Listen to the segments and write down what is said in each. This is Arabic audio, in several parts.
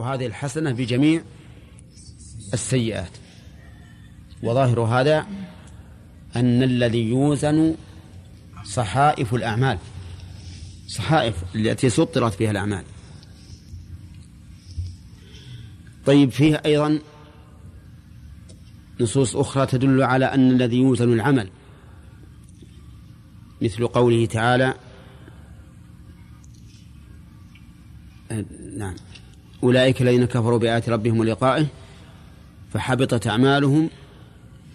هذه الحسنة بجميع السيئات. وظاهر هذا أن الذي يوزن صحائف الأعمال صحائف التي سطرت فيها الأعمال. طيب فيه أيضا نصوص أخرى تدل على أن الذي يوزن العمل مثل قوله تعالى نعم. أولئك الذين كفروا بآيات ربهم ولقائه فحبطت أعمالهم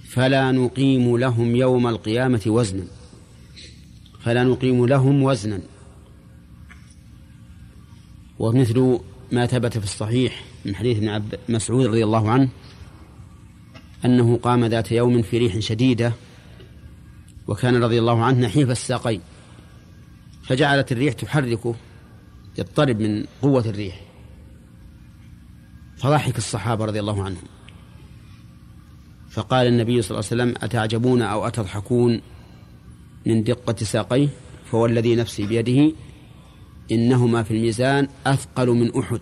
فلا نقيم لهم يوم القيامة وزنا. فلا نقيم لهم وزنا. ومثل ما ثبت في الصحيح من حديث ابن مسعود رضي الله عنه أنه قام ذات يوم في ريح شديدة وكان رضي الله عنه نحيف الساقين فجعلت الريح تحركه يضطرب من قوة الريح. فضحك الصحابة رضي الله عنهم. فقال النبي صلى الله عليه وسلم أتعجبون أو أتضحكون من دقة ساقيه؟ فوالذي نفسي بيده إنهما في الميزان أثقل من أحد.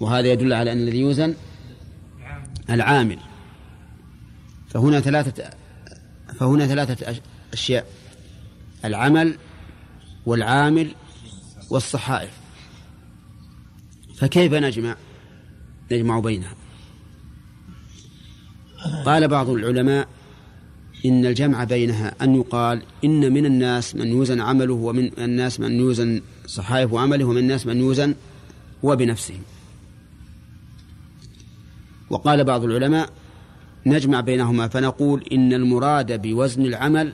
وهذا يدل على أن الذي يوزن العامل. فهنا ثلاثة فهنا ثلاثة أشياء العمل والعامل والصحائف. فكيف نجمع؟ نجمع بينها قال بعض العلماء إن الجمع بينها أن يقال إن من الناس من يوزن عمله ومن الناس من يوزن صحائف عمله ومن الناس من يوزن هو بنفسه وقال بعض العلماء نجمع بينهما فنقول إن المراد بوزن العمل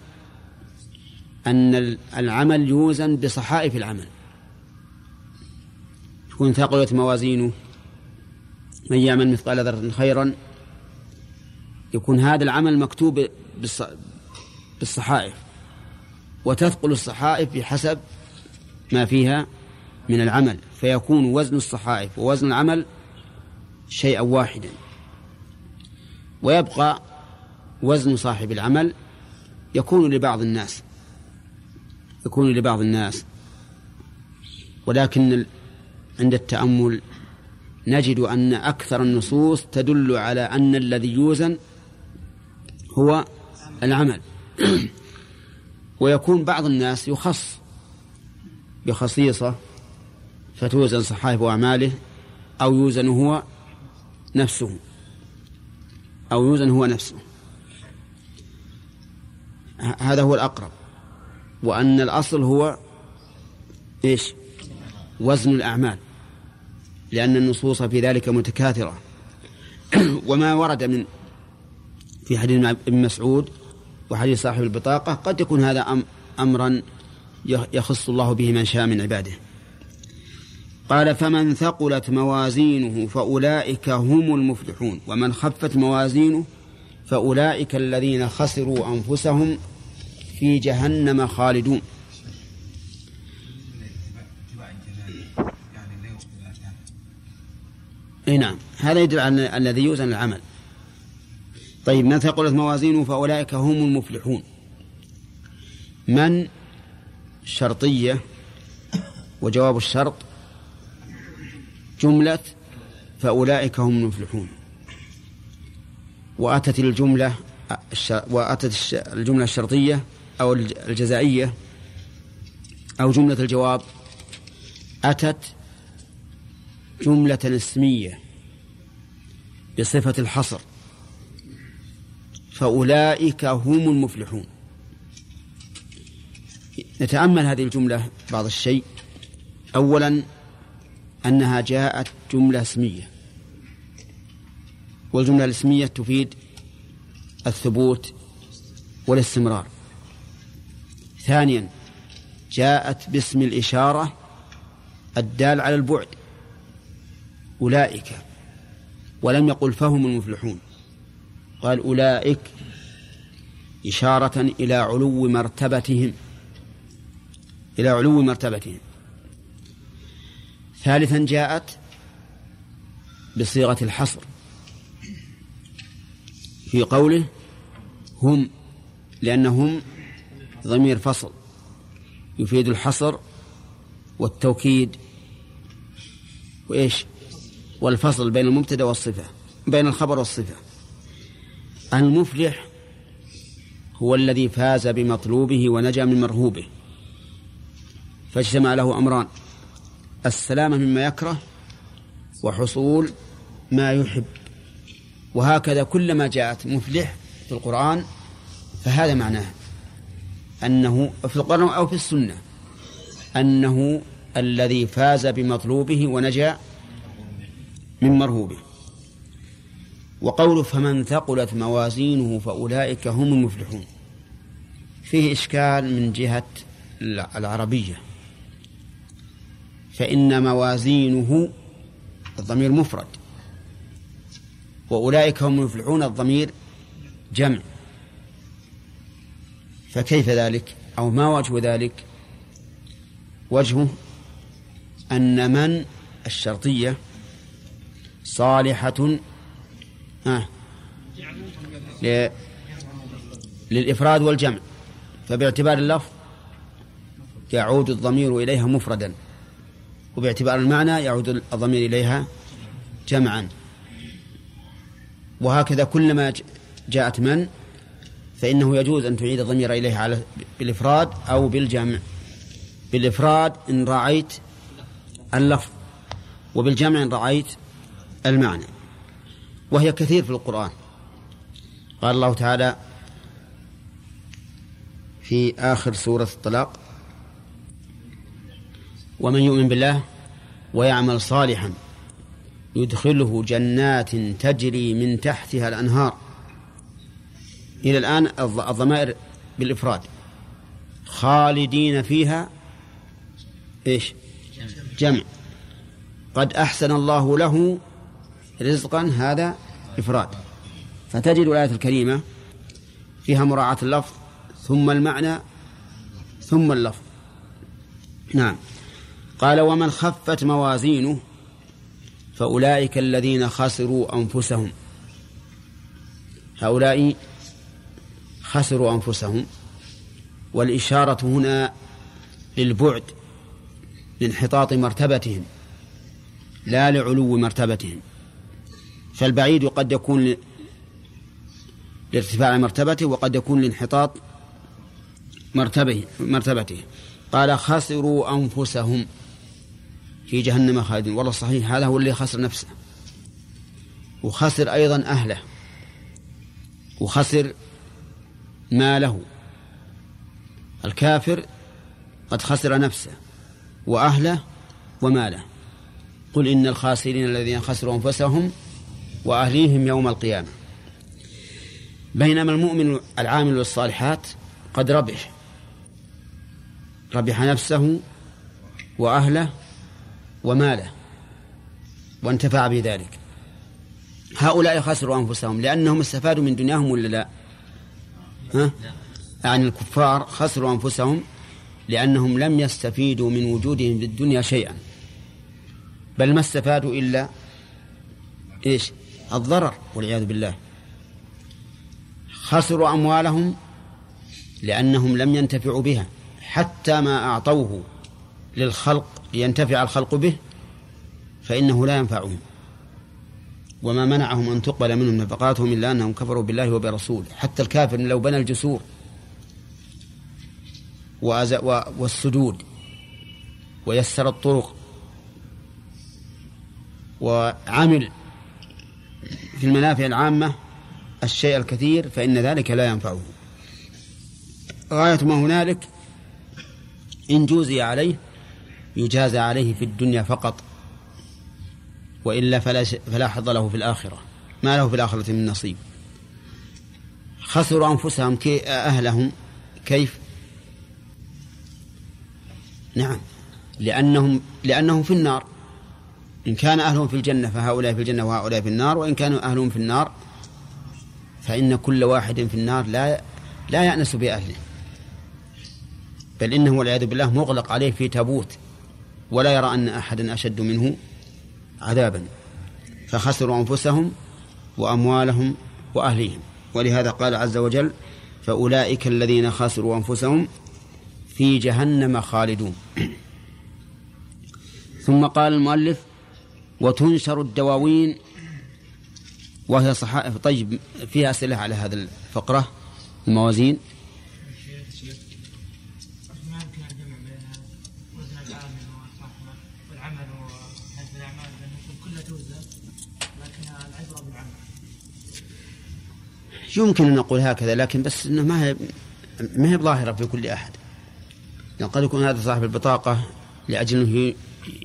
أن العمل يوزن بصحائف العمل. تكون ثقلت موازينه. من يعمل مثقال ذرة خيرا يكون هذا العمل مكتوب بالصحائف. وتثقل الصحائف بحسب ما فيها من العمل. فيكون وزن الصحائف ووزن العمل شيئا واحدا. ويبقى وزن صاحب العمل يكون لبعض الناس. يكون لبعض الناس. ولكن عند التأمل نجد أن أكثر النصوص تدل على أن الذي يوزن هو العمل. ويكون بعض الناس يخص بخصيصة فتوزن صحائف أعماله أو يوزن هو نفسه أو يوزن هو نفسه. هذا هو الأقرب. وأن الأصل هو إيش؟ وزن الأعمال. لأن النصوص في ذلك متكاثرة. وما ورد من في حديث ابن مسعود وحديث صاحب البطاقة قد يكون هذا أمرا يخص الله به من شاء من عباده. قال فمن ثقلت موازينه فأولئك هم المفلحون ومن خفت موازينه فأولئك الذين خسروا أنفسهم في جهنم خالدون. إي نعم. هذا يدل على الذي يوزن العمل طيب من ثقلت موازينه فأولئك هم المفلحون. من شرطية وجواب الشرط جملة فأولئك هم المفلحون. وأتت الجملة وأتت الجملة الشرطية أو الجزائية أو جملة الجواب أتت جملة اسمية بصفة الحصر. فأولئك هم المفلحون. نتأمل هذه الجملة بعض الشيء. أولا أنها جاءت جملة اسمية. والجملة الاسمية تفيد الثبوت والاستمرار. ثانيا جاءت باسم الإشارة الدال على البعد. أولئك. ولم يقل فهم المفلحون. قال أولئك إشارة إلى علو مرتبتهم. إلى علو مرتبتهم. ثالثا جاءت بصيغة الحصر. في قوله هم لأنهم ضمير فصل. يفيد الحصر والتوكيد. وإيش؟ والفصل بين المبتدأ والصفة بين الخبر والصفة. المفلح هو الذي فاز بمطلوبه ونجا من مرهوبه. فاجتمع له أمران السلامة مما يكره وحصول ما يحب. وهكذا كلما جاءت مفلح في القرآن فهذا معناه أنه في القرآن أو في السنة أنه الذي فاز بمطلوبه ونجا من مرهوبه. وقوله فمن ثقلت موازينه فأولئك هم المفلحون. فيه إشكال من جهة العربية. فإن موازينه الضمير مفرد. وأولئك هم المفلحون الضمير جمع. فكيف ذلك؟ أو ما وجه ذلك؟ وجهه أن من الشرطية صالحة. آه للإفراد والجمع. فباعتبار اللفظ يعود الضمير إليها مفردا وباعتبار المعنى يعود الضمير إليها جمعا. وهكذا كلما جاءت من فإنه يجوز أن تعيد الضمير إليها على بالإفراد أو بالجمع. بالإفراد إن رعيت اللفظ وبالجمع إن رعيت المعنى وهي كثير في القرآن. قال الله تعالى في آخر سورة الطلاق ومن يؤمن بالله ويعمل صالحا يدخله جنات تجري من تحتها الأنهار. إلى الآن الضمائر بالإفراد. خالدين فيها إيش؟ جمع. قد أحسن الله له رزقا هذا إفراد. فتجد الآية الكريمة فيها مراعاة اللفظ ثم المعنى ثم اللفظ. نعم. قال ومن خفت موازينه فأولئك الذين خسروا أنفسهم. هؤلاء خسروا أنفسهم. والإشارة هنا للبعد لانحطاط مرتبتهم لا لعلو مرتبتهم. فالبعيد قد يكون لارتفاع مرتبته وقد يكون لانحطاط مرتبه مرتبته. قال خسروا أنفسهم. في جهنم خالدين. والله صحيح هذا هو اللي خسر نفسه. وخسر أيضا أهله. وخسر ماله. الكافر قد خسر نفسه وأهله وماله. قل إن الخاسرين الذين خسروا أنفسهم وأهليهم يوم القيامة. بينما المؤمن العامل للصالحات قد ربح. ربح نفسه وأهله وماله وانتفع بذلك. هؤلاء خسروا أنفسهم لأنهم استفادوا من دنياهم ولا لا؟ ها؟ يعني الكفار خسروا أنفسهم لأنهم لم يستفيدوا من وجودهم في الدنيا شيئا. بل ما استفادوا إلا إيش؟ الضرر والعياذ بالله. خسروا أموالهم لأنهم لم ينتفعوا بها حتى ما أعطوه للخلق لينتفع الخلق به فإنه لا ينفعهم. وما منعهم أن تقبل منهم نفقاتهم إلا أنهم كفروا بالله وبرسوله حتى الكافر لو بنى الجسور والسدود ويسر الطرق وعمل في المنافع العامة الشيء الكثير فإن ذلك لا ينفعه. غاية ما هنالك إن جوزي عليه يجازى عليه في الدنيا فقط وإلا فلا, فلا حظ له في الآخرة. ما له في الآخرة من نصيب. خسروا أنفسهم كي أهلهم كيف؟ نعم. لأنهم لأنهم في النار. إن كان أهلهم في الجنة فهؤلاء في الجنة وهؤلاء في النار وإن كانوا أهلهم في النار فإن كل واحد في النار لا لا يأنس بأهله. بل إنه والعياذ بالله مغلق عليه في تابوت ولا يرى أن أحدا أشد منه عذابا. فخسروا أنفسهم وأموالهم وأهليهم. ولهذا قال عز وجل فأولئك الذين خسروا أنفسهم في جهنم خالدون. ثم قال المؤلف وتنشر الدواوين وهي صحائف طيب فيها أسئلة على هذا الفقرة. الموازين يمكن أن نقول هكذا لكن بس إنه ما هي ما هي ظاهرة في كل أحد. يعني قد يكون هذا صاحب البطاقة لأجل أنه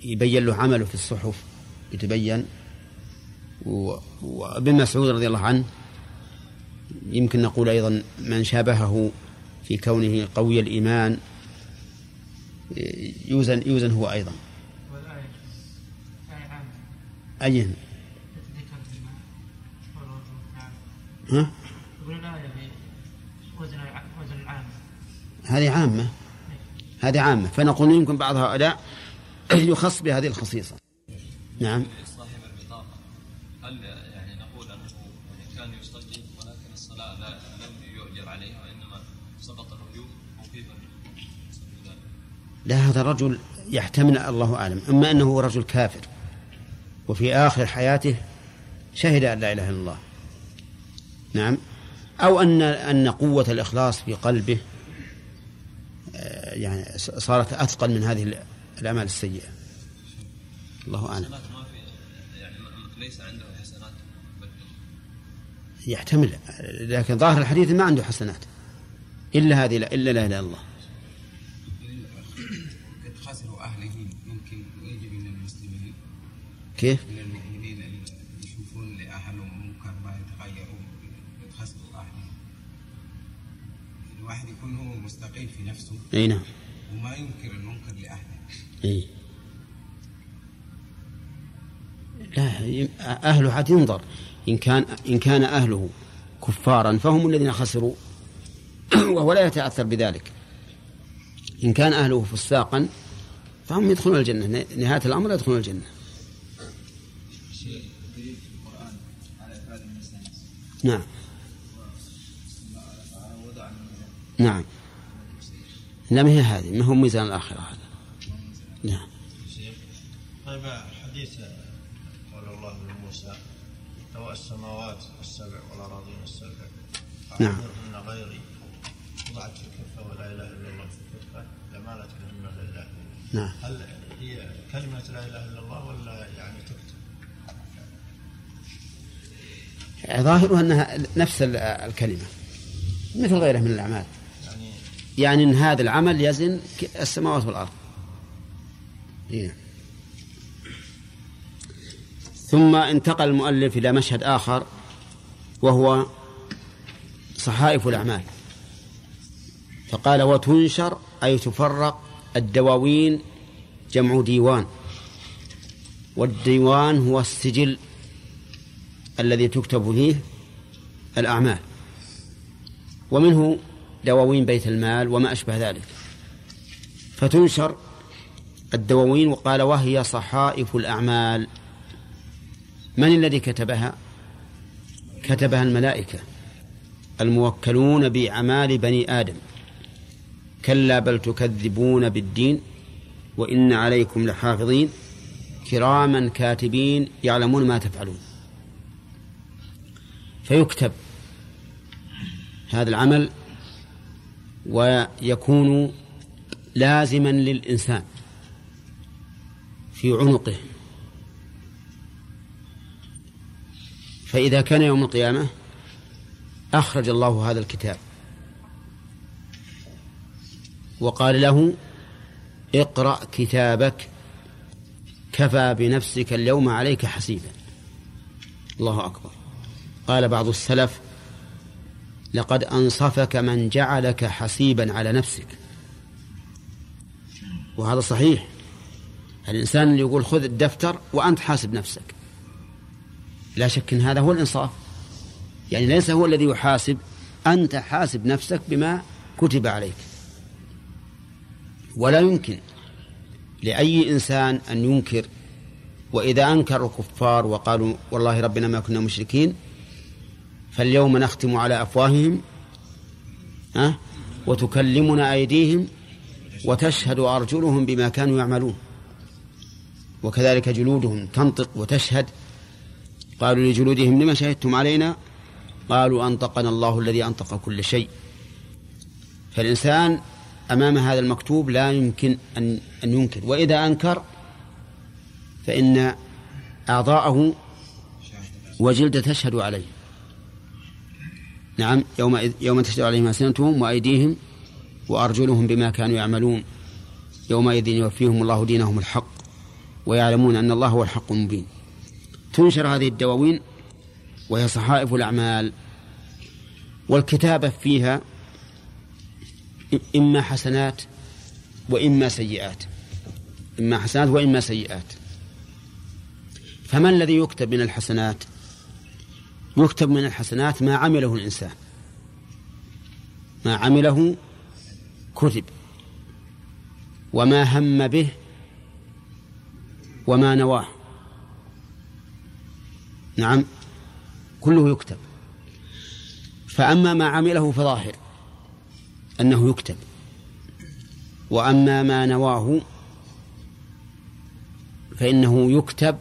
يبين له عمله في الصحف. يتبين. وابن مسعود رضي الله عنه يمكن نقول أيضا من شابهه في كونه قوي الإيمان يوزن يوزن هو أيضا. أي ها؟ هذه عامة هذه عامة. فنقول يمكن بعض هؤلاء يخص بهذه الخصيصة. نعم. صاحب البطاقة هل يعني نقول أنه كان يصلي ولكن الصلاة لا لم يؤجر عليها وإنما سقط الوجوب أو كيف لا هذا رجل يحتمل الله أعلم. أما أنه رجل كافر وفي آخر حياته شهد أن لا إله إلا الله. نعم. أو أن أن قوة الإخلاص في قلبه يعني صارت أثقل من هذه الأعمال السيئة. الله أعلم. يعني ليس عنده حسنات. يحتمل لكن ظاهر الحديث ما عنده حسنات. إلا هذه لا إلا لا إله إلا الله. خسر أهله يمكن يجب من المسلمين. كيف؟ من المؤمنين أن يشوفون لأهلهم منكر ما يتغيرون. خسروا أهلهم الواحد يكون هو مستقيم في نفسه. أي نعم. وما ينكر المنكر لأهله. أي. لا أهله حتى ينظر. إن كان إن كان أهله كفارا فهم الذين خسروا. وهو لا يتأثر بذلك. إن كان أهله فساقا فهم يدخلون الجنة. نهاية الأمر يدخلون الجنة. نعم. نعم. لا ما هي هذه؟ ما هو ميزان الآخرة هذا؟ نعم. طيب حديث لو السماوات السبع والأراضين السبع. نعم. أن غيري وضعت في كفة ولا إله إلا الله في كفة لمالت بهن لله نعم. هل هي كلمة لا إله إلا الله ولا يعني تكتب؟ ظاهرها أنها نفس الكلمة مثل غيرها من الأعمال. يعني إن هذا العمل يزن السماوات والأرض. إيه. ثم انتقل المؤلف إلى مشهد آخر وهو صحائف الأعمال. فقال وتنشر أي تفرق الدواوين جمع ديوان. والديوان هو السجل الذي تكتب فيه الأعمال. ومنه دواوين بيت المال وما أشبه ذلك. فتنشر الدواوين وقال وهي صحائف الأعمال. من الذي كتبها؟ كتبها الملائكة الموكلون بأعمال بني آدم. كلا بل تكذبون بالدين وإن عليكم لحافظين. كراما كاتبين يعلمون ما تفعلون. فيكتب هذا العمل ويكون لازما للإنسان في عنقه. فإذا كان يوم القيامة أخرج الله هذا الكتاب. وقال له اقرأ كتابك كفى بنفسك اليوم عليك حسيبا. الله أكبر. قال بعض السلف لقد أنصفك من جعلك حسيبا على نفسك. وهذا صحيح. الإنسان اللي يقول خذ الدفتر وأنت حاسب نفسك. لا شك أن هذا هو الإنصاف. يعني ليس هو الذي يحاسب أنت حاسب نفسك بما كتب عليك. ولا يمكن لأي إنسان أن ينكر. وإذا أنكر الكفار وقالوا والله ربنا ما كنا مشركين فاليوم نختم على أفواههم أه؟ وتكلمنا أيديهم وتشهد أرجلهم بما كانوا يعملون. وكذلك جلودهم تنطق وتشهد قالوا لجلودهم لما شهدتم علينا؟ قالوا أنطقنا الله الذي أنطق كل شيء. فالإنسان أمام هذا المكتوب لا يمكن أن أن ينكر. وإذا أنكر فإن أعضاءه وجلد تشهد عليه. نعم يوم يوم تشهد عليهم ألسنتهم وأيديهم وأرجلهم بما كانوا يعملون. يومئذ يوفيهم الله دينهم الحق ويعلمون أن الله هو الحق المبين. تنشر هذه الدواوين وهي صحائف الأعمال والكتابة فيها إما حسنات وإما سيئات. إما حسنات وإما سيئات. فما الذي يكتب من الحسنات؟ يكتب من الحسنات ما عمله الإنسان. ما عمله كتب. وما هم به وما نواه. نعم. كله يكتب. فأما ما عمله فظاهر أنه يكتب. وأما ما نواه فإنه يكتب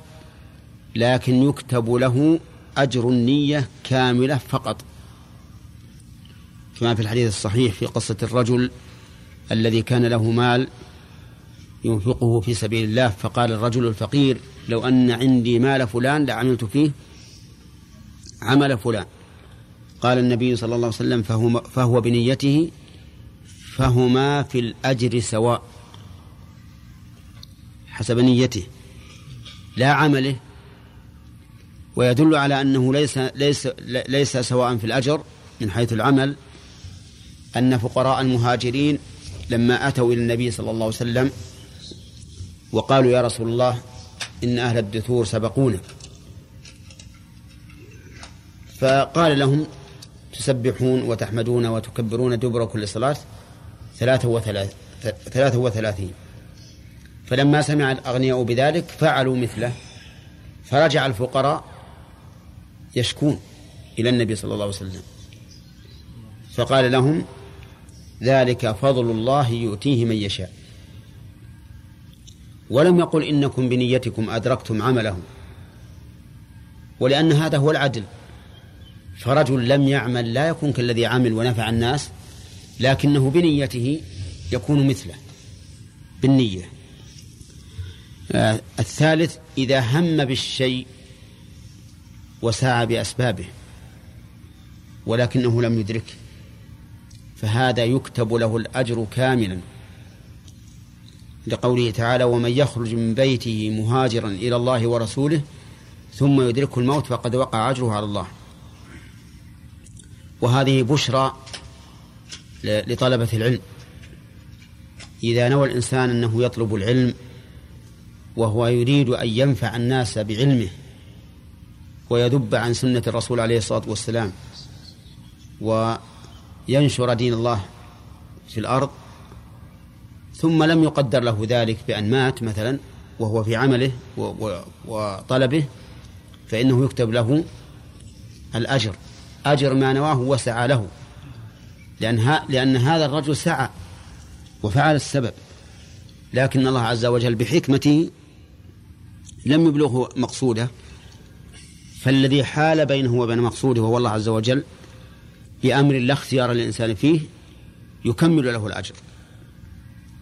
لكن يكتب له أجر النية كاملة فقط. كما في الحديث الصحيح في قصة الرجل الذي كان له مال ينفقه في سبيل الله فقال الرجل الفقير لو أن عندي مال فلان لعملت فيه عمل فلان. قال النبي صلى الله عليه وسلم فهو, فهو بنيته فهما في الأجر سواء حسب نيته لا عمله. ويدل على أنه ليس ليس ليس سواء في الأجر من حيث العمل. أن فقراء المهاجرين لما أتوا إلى النبي صلى الله عليه وسلم وقالوا يا رسول الله إن أهل الدثور سبقونا. فقال لهم تسبحون وتحمدون وتكبرون دبر كل صلاة ثلاثة, وثلاث ثلاثة وثلاثين. فلما سمع الأغنياء بذلك فعلوا مثله فرجع الفقراء يشكون إلى النبي صلى الله عليه وسلم. فقال لهم ذلك فضل الله يؤتيه من يشاء. ولم يقل إنكم بنيتكم أدركتم عمله ولأن هذا هو العدل. فرجل لم يعمل لا يكون كالذي عمل ونفع الناس لكنه بنيته يكون مثله بالنية. آه الثالث إذا هم بالشيء وسعى بأسبابه ولكنه لم يدركه فهذا يكتب له الأجر كاملا. لقوله تعالى ومن يخرج من بيته مهاجرا إلى الله ورسوله ثم يدركه الموت فقد وقع أجره على الله. وهذه بشرى لطلبة العلم. إذا نوى الإنسان أنه يطلب العلم وهو يريد أن ينفع الناس بعلمه ويذب عن سنة الرسول عليه الصلاة والسلام وينشر دين الله في الأرض ثم لم يقدر له ذلك بأن مات مثلا وهو في عمله وطلبه فإنه يكتب له الأجر. أجر ما نواه وسعى له لأن, لأن هذا الرجل سعى وفعل السبب. لكن الله عز وجل بحكمته لم يبلغه مقصوده فالذي حال بينه وبين مقصوده وهو الله عز وجل بأمر لا اختيار للإنسان فيه يكمل له الأجر.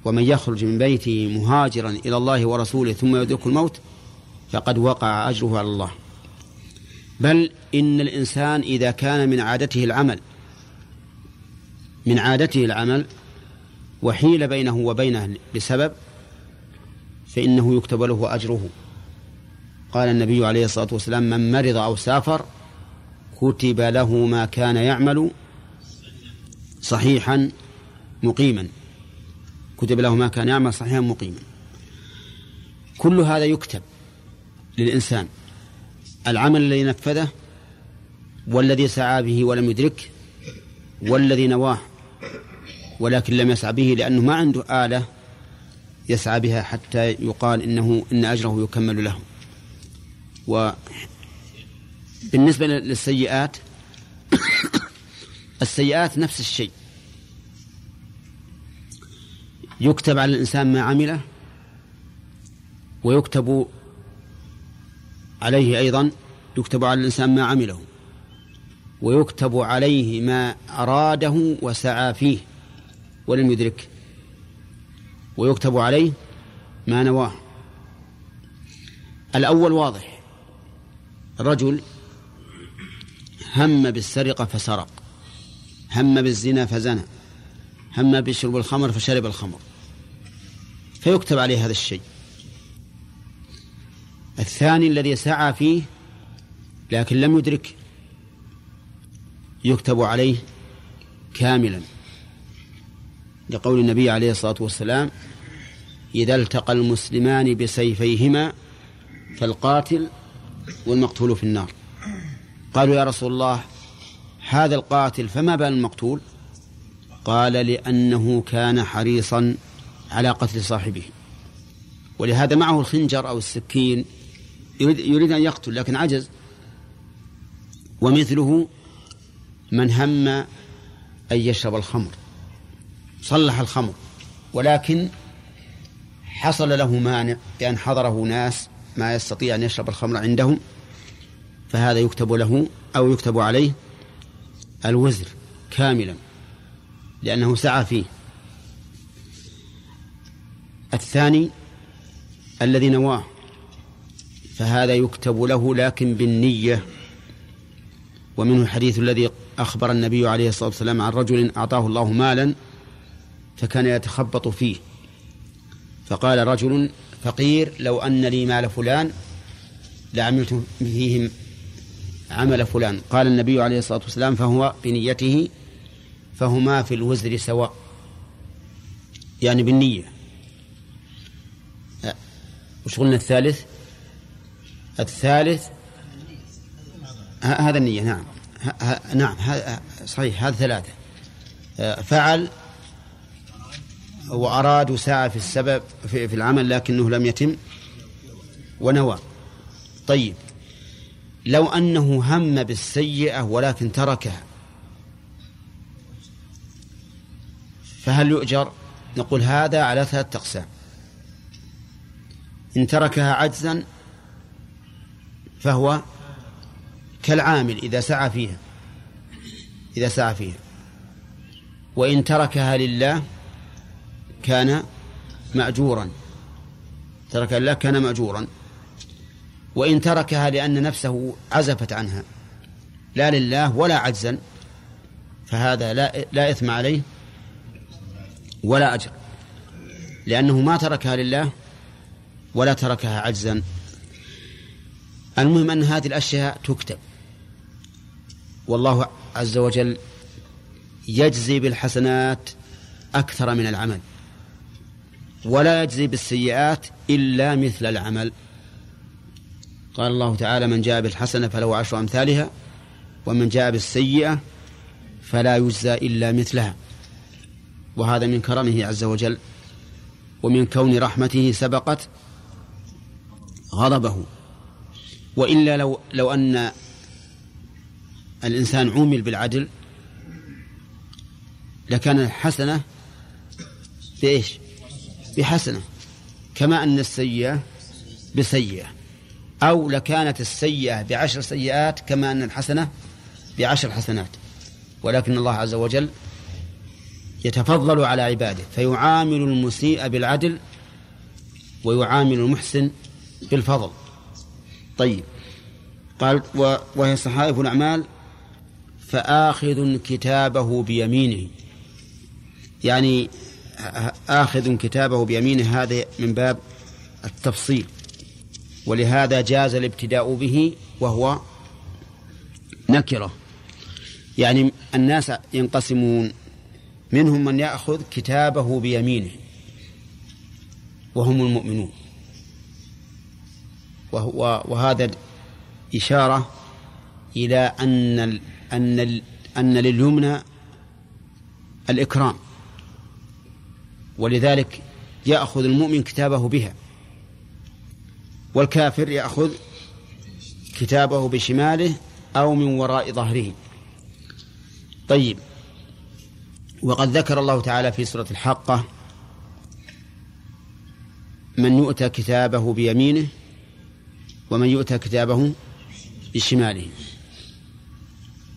ومن يخرج من بيته مهاجرا إلى الله ورسوله ثم يدرك الموت فقد وقع أجره على الله. بل إن الإنسان إذا كان من عادته العمل من عادته العمل وحيل بينه وبينه بسبب فإنه يكتب له أجره. قال النبي عليه الصلاة والسلام من مرض أو سافر كتب له ما كان يعمل صحيحا مقيما. كتب له ما كان يعمل صحيحا مقيما كل هذا يكتب للإنسان. العمل الذي نفذه والذي سعى به ولم يدركه والذي نواه ولكن لم يسعى به لأنه ما عنده آلة يسعى بها حتى يقال إنه إن أجره يكمل له. وبالنسبة للسيئات السيئات نفس الشيء. يكتب على الإنسان ما عمله ويكتب عليه أيضا يكتب على الإنسان ما عمله ويكتب عليه ما أراده وسعى فيه ولم يدركه ويكتب عليه ما نواه. الأول واضح رجل هم بالسرقة فسرق هم بالزنا فزنى هم بشرب الخمر فشرب الخمر. فيكتب عليه هذا الشيء. الثاني الذي سعى فيه لكن لم يدرك يكتب عليه كاملا. لقول النبي عليه الصلاة والسلام إذا التقى المسلمان بسيفيهما فالقاتل والمقتول في النار. قالوا يا رسول الله هذا القاتل فما بال المقتول؟ قال لأنه كان حريصا على قتل صاحبه. ولهذا معه الخنجر أو السكين. يريد, يريد أن يقتل لكن عجز. ومثله من هم أن يشرب الخمر. صلح الخمر. ولكن حصل له مانع بأن حضره ناس ما يستطيع أن يشرب الخمر عندهم. فهذا يكتب له أو يكتب عليه الوزر كاملا. لأنه سعى فيه. الثاني الذي نواه فهذا يكتب له لكن بالنية. ومنه الحديث الذي أخبر النبي عليه الصلاة والسلام عن رجل أعطاه الله مالا فكان يتخبط فيه. فقال رجل فقير لو أن لي مال فلان لعملت فيه عمل فلان. قال النبي عليه الصلاة والسلام فهو بنيته فهما في الوزر سواء يعني بالنية. وش قلنا الثالث؟ الثالث هذا النية نعم. نعم صحيح هذا ثلاثة. فعل وأراد وسعى في السبب في, في العمل لكنه لم يتم ونوى. طيب لو أنه هم بالسيئة ولكن تركها فهل يؤجر؟ نقول هذا على ثلاثة أقسام. إن تركها عجزا فهو كالعامل إذا سعى فيها إذا سعى فيها. وإن تركها لله كان مأجورا ترك لله كان مأجورا. وإن تركها لأن نفسه عزفت عنها لا لله ولا عجزا فهذا لا لا إثم عليه ولا أجر. لأنه ما تركها لله ولا تركها عجزا. المهم أن هذه الأشياء تكتب. والله عز وجل يجزي بالحسنات أكثر من العمل ولا يجزي بالسيئات إلا مثل العمل. قال الله تعالى من جاء بالحسنة فله عشر أمثالها ومن جاء بالسيئة فلا يجزى إلا مثلها. وهذا من كرمه عز وجل ومن كون رحمته سبقت غضبه. وإلا لو لو أن الإنسان عومل بالعدل لكان الحسنة بإيش؟ بحسنة. كما أن السيئة بسيئة. أو لكانت السيئة بعشر سيئات كما أن الحسنة بعشر حسنات. ولكن الله عز وجل يتفضل على عباده فيعامل المسيء بالعدل ويعامل المحسن بالفضل. طيب. قال وهي صحائف الأعمال فآخذ كتابه بيمينه. يعني آخذ كتابه بيمينه هذا من باب التفصيل. ولهذا جاز الابتداء به وهو نكرة. يعني الناس ينقسمون منهم من يأخذ كتابه بيمينه وهم المؤمنون. وهو وهذا إشارة إلى أن أن أن لليمنى الإكرام ولذلك يأخذ المؤمن كتابه بها والكافر يأخذ كتابه بشماله أو من وراء ظهره. طيب وقد ذكر الله تعالى في سورة الحاقة من يؤتى كتابه بيمينه ومن يؤتى كتابه بشماله.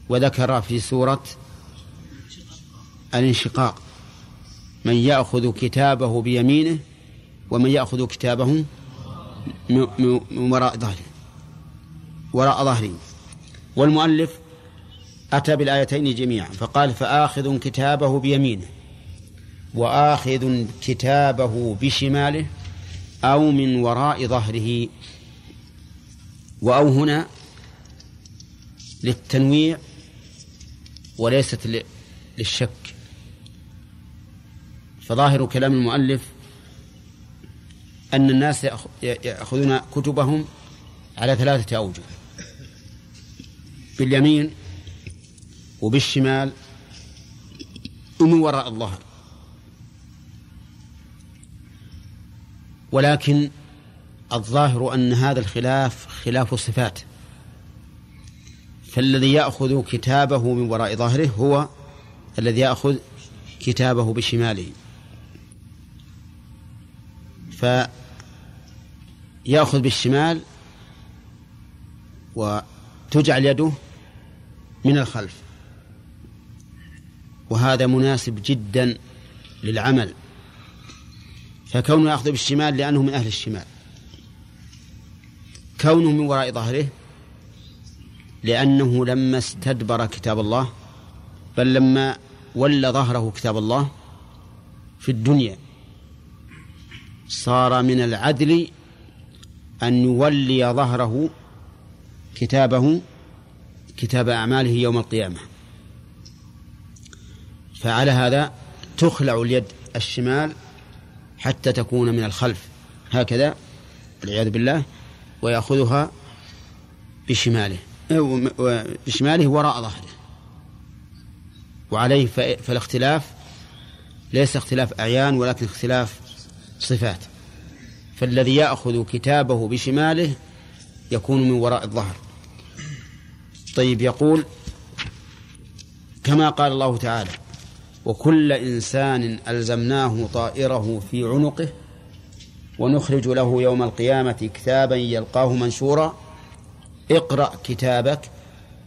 وذكر في سورة الانشقاق من يأخذ كتابه بيمينه ومن يأخذ كتابه من وراء ظهره وراء ظهره. والمؤلف أتى بالآيتين جميعا فقال فآخذ كتابه بيمينه وآخذ كتابه بشماله أو من وراء ظهره. وأو هنا للتنويع وليست للشك. فظاهر كلام المؤلف أن الناس يأخذون كتبهم على ثلاثة أوجه. باليمين وبالشمال ومن وراء الظهر ولكن الظاهر أن هذا الخلاف خلاف صفات فالذي يأخذ كتابه من وراء ظهره هو الذي يأخذ كتابه بشماله. فيأخذ بالشمال وتجعل يده من الخلف. وهذا مناسب جدا للعمل. فكونه يأخذ بالشمال لأنه من أهل الشمال. كونه من وراء ظهره لأنه لما استدبر كتاب الله بل لما ولى ظهره كتاب الله في الدنيا صار من العدل أن يولي ظهره كتابه كتاب أعماله يوم القيامة. فعلى هذا تخلع اليد الشمال حتى تكون من الخلف. هكذا والعياذ بالله ويأخذها بشماله. بشماله وراء ظهره. وعليه فالاختلاف ليس اختلاف أعيان ولكن اختلاف صفات. فالذي يأخذ كتابه بشماله يكون من وراء الظهر. طيب يقول كما قال الله تعالى وكل إنسان ألزمناه طائره في عنقه ونخرج له يوم القيامة كتابا يلقاه منشورا. اقرأ كتابك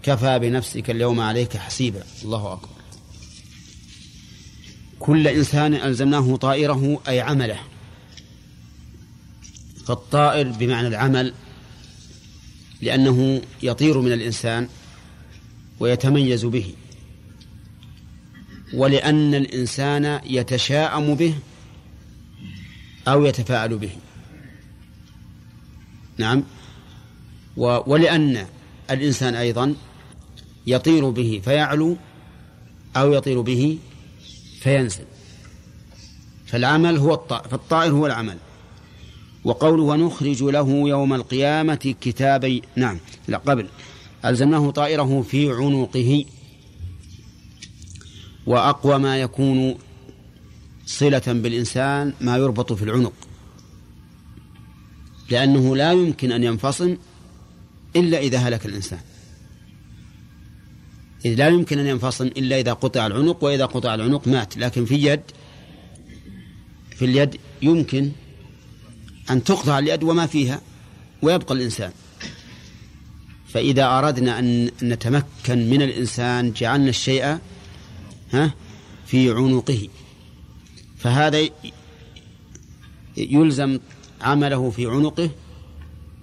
كفى بنفسك اليوم عليك حسيبا. الله أكبر. كل إنسان ألزمناه طائره أي عمله. فالطائر بمعنى العمل لأنه يطير من الإنسان ويتميز به. ولأن الإنسان يتشاءم به أو يتفاعل به. نعم. ولأن الإنسان أيضا يطير به فيعلو أو يطير به فينزل. فالعمل هو الطائر فالطائر هو العمل. وقوله ونخرج له يوم القيامة كتابي نعم لا قبل. ألزمناه طائره في عنقه. وأقوى ما يكون صلة بالإنسان ما يربط في العنق لأنه لا يمكن أن ينفصل إلا إذا هلك الإنسان. إذ لا يمكن أن ينفصل إلا إذا قطع العنق وإذا قطع العنق مات لكن في اليد في اليد يمكن أن تقطع اليد وما فيها ويبقى الإنسان. فإذا أردنا أن نتمكن من الإنسان جعلنا الشيء ها في عنقه. فهذا يلزم عمله في عنقه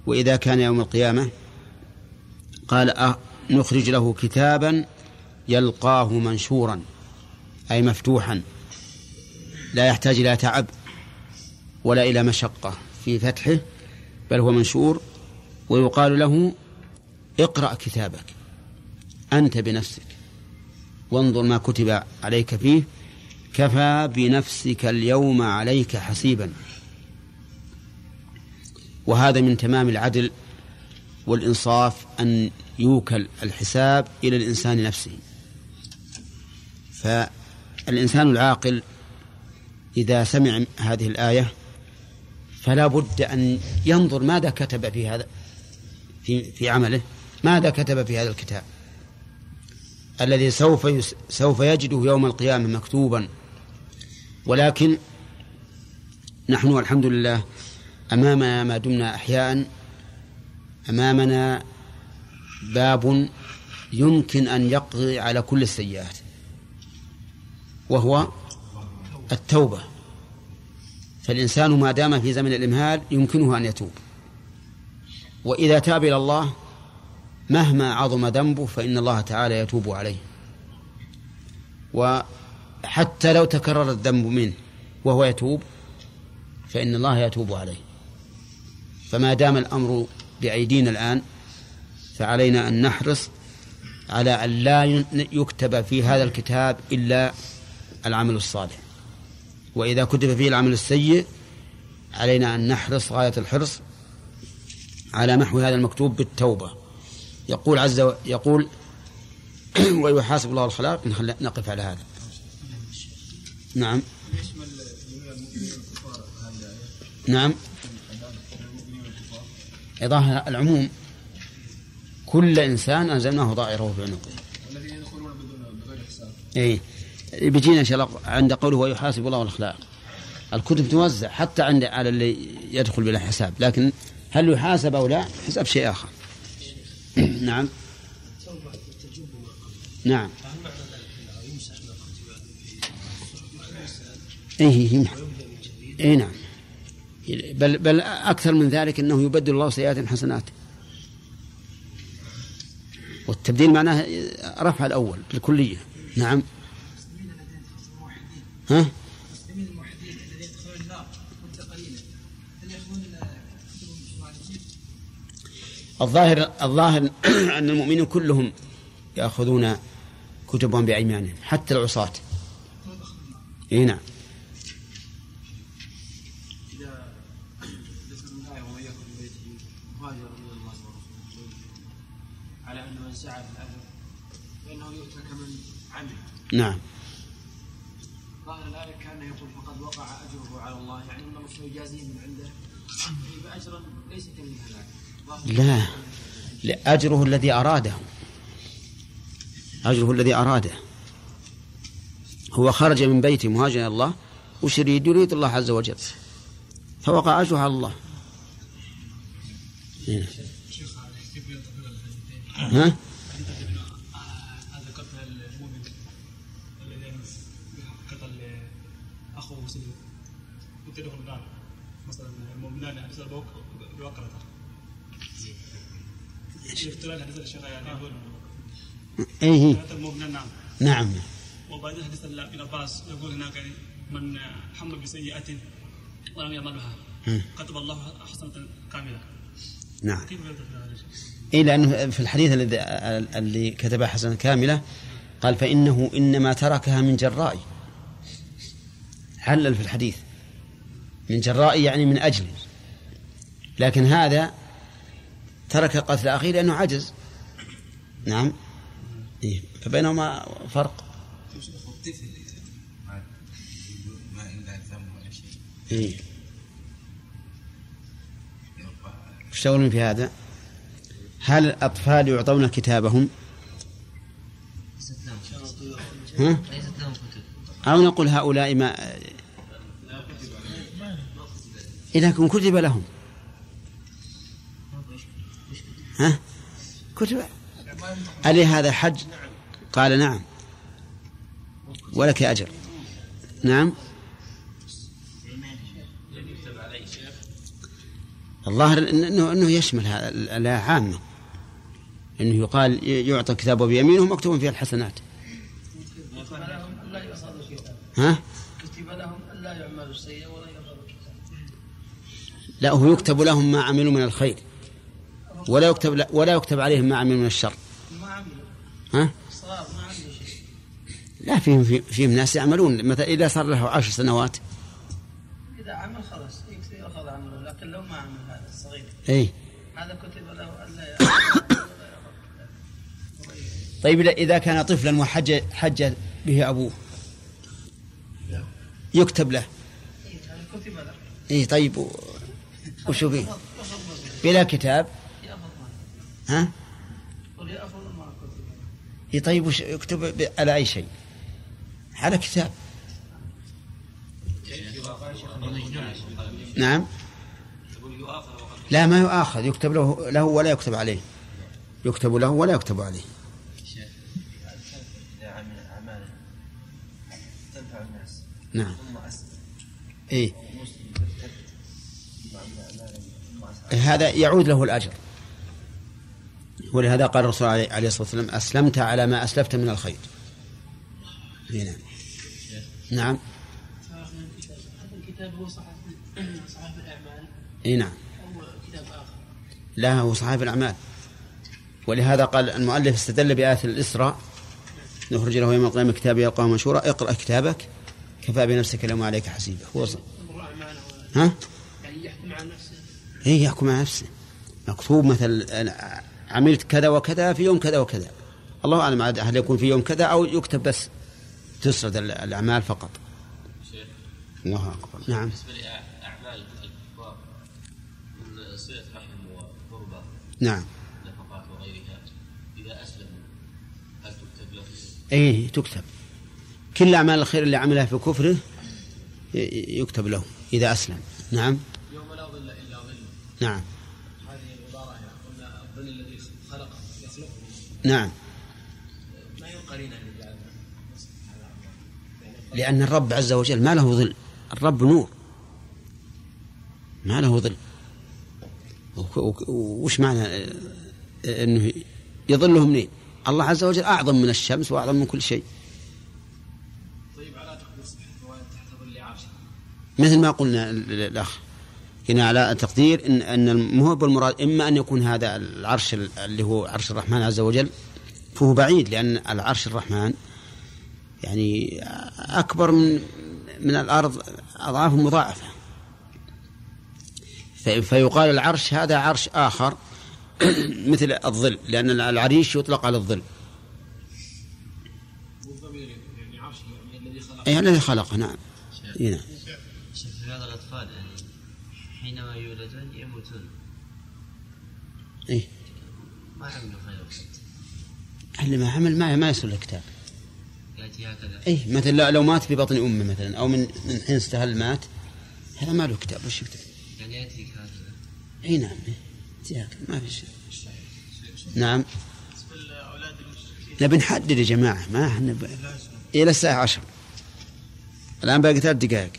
وإذا كان يوم القيامة قال نخرج له كتابا يلقاه منشورا أي مفتوحا لا يحتاج إلى تعب ولا إلى مشقة في فتحه بل هو منشور ويقال له اقرأ كتابك أنت بنفسك وانظر ما كتب عليك فيه كفى بنفسك اليوم عليك حسيبا. وهذا من تمام العدل والإنصاف أن يوكل الحساب إلى الإنسان نفسه. فالإنسان العاقل إذا سمع هذه الآية فلا بد أن ينظر ماذا كتب في هذا في في عمله ماذا كتب في هذا الكتاب. الذي سوف سوف يجده يوم القيامة مكتوبا ولكن نحن والحمد لله أمامنا ما دمنا أحياء أمامنا باب يمكن أن يقضي على كل السيئات وهو التوبة. فالإنسان ما دام في زمن الإمهال يمكنه أن يتوب. وإذا تاب إلى الله مهما عظم ذنبه فإن الله تعالى يتوب عليه. وحتى لو تكرر الذنب منه وهو يتوب فإن الله يتوب عليه. فما دام الأمر بأيدينا الآن فعلينا أن نحرص على أن لا يكتب في هذا الكتاب إلا العمل الصالح. وإذا كتب فيه العمل السيء علينا أن نحرص غاية الحرص على محو هذا المكتوب بالتوبة. يقول عز و... يقول ويحاسب الله الخلاق. نقف على هذا. نعم. نعم. إضافة العموم. كل إنسان أنزلناه ضائره في عنقه الذين يدخلون بغير حساب. إيه. بيجينا إن شاء الله عند قوله ويحاسب الله الأخلاق. الكتب توزع حتى عند على اللي يدخل بلا حساب. لكن هل يحاسب أو لا؟ حساب شيء آخر. نعم. نعم. إيه إيه نعم. بل بل أكثر من ذلك أنه يبدل الله سيئات حسنات. والتبديل معناه رفع الأول بالكلية. نعم. ها؟ الظاهر الظاهر أن المؤمنين كلهم يأخذون كتبهم بأيمانهم حتى العصاة. اي نعم. نعم. ظاهر الآية كان يقول فقد وقع أجره على الله يعني أن الله سيجازيه من عنده. بأجرا ليس كمن لا. لأجره الذي أراده. أجره الذي أراده. هو خرج من بيته مهاجرا إلى الله. وش يريد؟ يريد الله عز وجل. فوقع أجره على الله. ها؟ إيه نعم نعم. وبعد حديث ابن عباس يقول هناك يعني من حمل بسيئة ولم يعملها. كتب الله حسنة كاملة. نعم. كيف إيه لأنه في الحديث الذي اللي كتبها حسنة كاملة قال فإنه إنما تركها من جراء. علل في الحديث. من جراء يعني من أجل. لكن هذا ترك قتل أخيه لأنه عجز نعم إيه فبينهما فرق إيه وش في هذا؟ هل الأطفال يعطون كتابهم؟ ها؟ أو نقول هؤلاء ما إذا كتب لهم ها؟ كتب ألي هذا حج؟ قال نعم. ولك أجر. نعم. الظاهر انه انه يشمل هذا عامة. إنه يقال يعطى كتابه بيمينه مكتوب فيه الحسنات. ها؟ كتب لهم الا يعملوا السيئه ولا لا هو يكتب لهم ما عملوا من الخير. ولا يكتب ولا يكتب عليهم ما عملوا من الشر. ها؟ لا فيهم فيهم ناس يعملون. مثلا إذا صار له عشر سنوات. إذا عمل خلاص يأخذ عمله لكن لو ما عمل هذا الصغير. اي هذا كتب له طيب اذا كان طفلا وحج حج به أبوه. يكتب له. اي طيب وشو فيه بلا كتاب. ها؟ اي طيب وش يكتب على أي شيء؟ على كتاب. نعم. لا ما يؤاخذ. يكتب له له ولا يكتب عليه. يكتب له ولا يكتب عليه. نعم. إيه. أسلم هذا يعود له الأجر. ولهذا قال الرسول عليه الصلاة والسلام أسلمت على ما أسلفت من الخير. إيه نعم. نعم. هذا الكتاب هو صحف صحف الأعمال اي نعم. أو كتاب آخر لا هو صحيف الأعمال. ولهذا قال المؤلف استدل بآية الإسراء. نخرج له يوم القيامة كتاب يلقاه منشورا اقرأ كتابك كفى بنفسك اليوم عليك حسيبا هو ها؟ يعني يحكم على نفسه. إيه يحكم على نفسه. مكتوب مثل عملت كذا وكذا في يوم كذا وكذا. الله أعلم هل يكون في يوم كذا أو يكتب بس تسرد ال- الأعمال فقط. الله أكبر. نعم. بالنسبة لأعمال الكفار من صلة رحم وقربى نعم. نفقات وغيرها. إذا أسلموا هل تكتب له؟ إيه تكتب. كل الاعمال الخير اللي عملها في كفره يكتب له إذا أسلم. نعم. يوم لا ظل إلا ظله. نعم هذه العبارة يعني قلنا الظل الذي خلقه يخلقه نعم. ما ينقل لنا أن يجعل لأن الرب عز وجل ما له ظل. الرب نور. ما له ظل. وش معنى؟ آه، آه، إنه يظله منين الله عز وجل أعظم من الشمس وأعظم من كل شيء. طيب على تحت ظل عرشه. مثل ما قلنا ال- هنا على تقدير ان إن المهب المراد إما أن يكون هذا العرش ال- اللي هو عرش الرحمن عز وجل فهو بعيد لأن العرش الرحمن يعني أكبر من من الأرض اضعاف مضاعفة. في- فيقال العرش هذا عرش آخر مثل الظل لأن العريش يطلق على الظل. يعني الذي خلقه نعم. نعم شوف في بعض الأطفال يعني حينما يولدون يموتون إيه. ما عملوا خير اللي ما عمل ما ما يصل الكتاب يأتي هكذا اي مثلا لو- مات في بطن أمه مثلا أو من من حين استهل مات هذا ما له كتاب وش يكتب؟ يعني يأتيك هكذا اي نعم إيه. ما في شيء. نعم. نبي نحدد يا جماعة ما إحنا ب... إلى الساعة 10 الآن باقي ثلاث دقائق.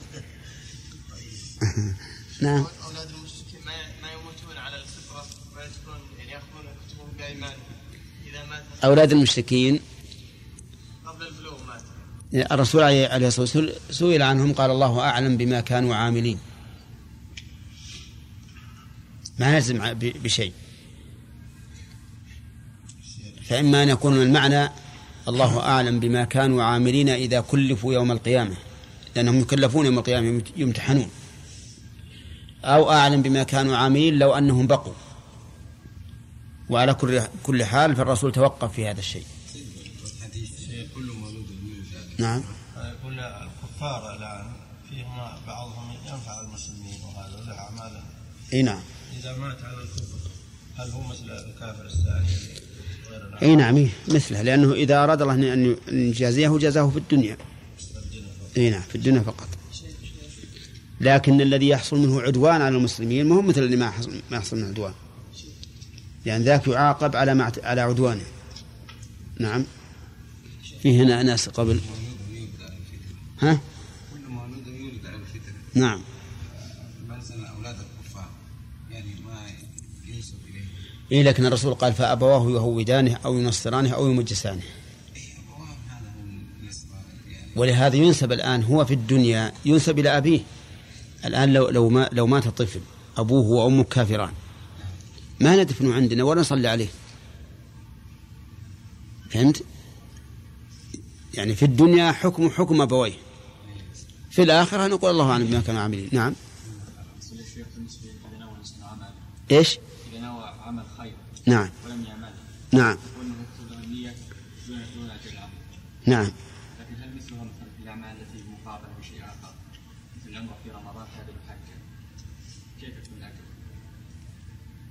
نعم أولاد المشركين ما ما يموتون على الفطرة ويدخلون يعني يأخذون كتبهم بأيمانهم أولاد المشركين. الرسول عليه الصلاة والسلام سئل عنهم قال الله أعلم بما كانوا عاملين. ما ب- بشيء. فإما أن يكون المعنى الله أعلم بما كانوا عاملين إذا كلفوا يوم القيامة لأنهم يكلفون يوم القيامة يمت- يمتحنون أو أعلم بما كانوا عاملين لو أنهم بقوا. وعلى كل كل حال فالرسول توقف في هذا الشيء. نعم. يقول الكفار الآن فيهم بعضهم ينفع المسلمين وهذا له أعمال. إي نعم. إذا مات على الكفر هل هو مثل الكافر الثاني؟ إي نعم مثله لأنه إذا أراد الله ان يجازيه جازاه في الدنيا. إي نعم في الدنيا فقط. لكن الذي يحصل منه عدوان على المسلمين ما هو مثل اللي ما ما يحصل من عدوان. لأن ذاك يعاقب على ما على عدوانه. نعم. في هنا ناس قبل. ها؟ نعم. يعني إيه لكن الرسول قال فأبواه يهودانه أو ينصرانه أو يمجسانه. يعني ولهذا ينسب الآن هو في الدنيا ينسب إلى أبيه. الآن لو لو ما لو مات طفل أبوه وأمه كافران. ما ندفنه عندنا ولا نصلي عليه. فهمت؟ يعني في الدنيا حكم حكم أبويه. في الآخرة نقول الله أعلم بما كانوا عاملين. نعم. إيش؟ اذا نوى عمل نعم. ولم يعمله نعم. العمل نعم.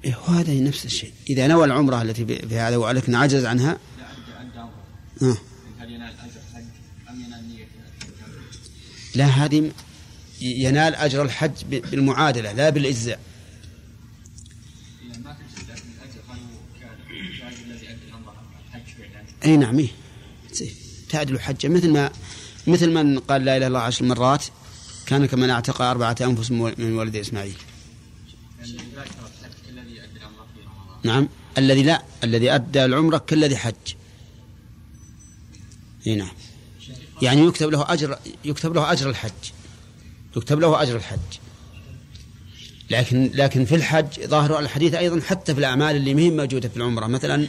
وهذا نفس الشيء. إذا نوى العمرة التي في هذا ولكن عجز عنها لا هذه ينال أجر الحج بالمعادلة لا بالإجزاء. إي نعم إيه. تعدل حجة. مثل ما مثل من قال لا إله إلا الله عشر مرات كان كمن اعتق أربعة أنفس من ولد إسماعيل يعني لا يشترط الحج الذي ادى الامر في رمضان نعم. الذي لا الذي أدى العمرة كالذي حج. نعم. يعني يكتب له أجر يكتب له أجر الحج. يكتب له أجر الحج. لكن لكن في الحج ظاهر الحديث أيضا حتى في الأعمال اللي مهم موجودة في العمرة. مثلا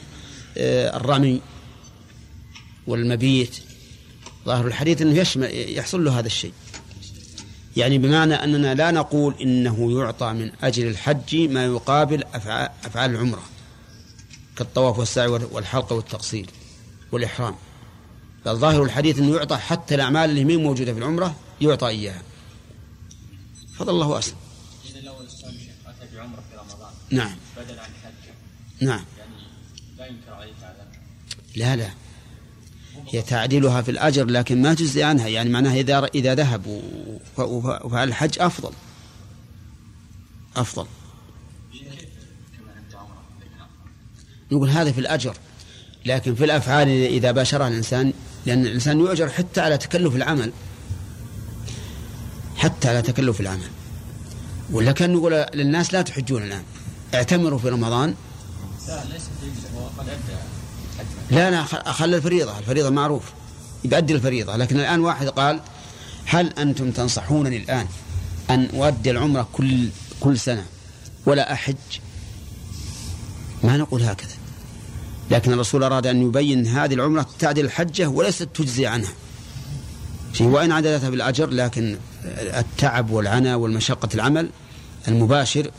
آه، الرمي والمبيت. ظاهر الحديث إنه يشمل يحصل له هذا الشيء. يعني بمعنى أننا لا نقول إنه يعطى من أجل الحج ما يقابل افعال, أفعال العمرة كالطواف والسعي والحلق والتقصير والإحرام. بل ظاهر الحديث إنه يعطى حتى الأعمال اللي مين موجودة في العمرة يعطى إياها. فضل الله اسلم اذا لو الإنسان شيخ أتى بعمرة في رمضان نعم. بدل عن حجة نعم. يعني لا ينكر عليه هذا لا لا. هي تعديلها في الأجر لكن ما تجزي عنها. يعني معناها إذا إذا ذهب وف- وف- وفعل الحج أفضل؟ أفضل. نقول هذا في الأجر لكن في الأفعال إذا باشرها الإنسان لأن الإنسان يؤجر حتى على تكلف العمل. حتى على تكلف العمل. ولا كان نقول للناس لا تحجون الآن اعتمروا في رمضان. لا ليس هو قد لا خ- خلى الفريضة الفريضة معروف يؤدي الفريضة. لكن الآن واحد قال هل أنتم تنصحونني الآن أن أؤدي العمرة كل كل سنة ولا أحج؟ ما نقول هكذا. لكن الرسول أراد أن يبين هذه العمرة تعدل الحجة وليست تجزي عنها. وإن عدلتها بالأجر لكن التعب والعناء والمشقة العمل المباشر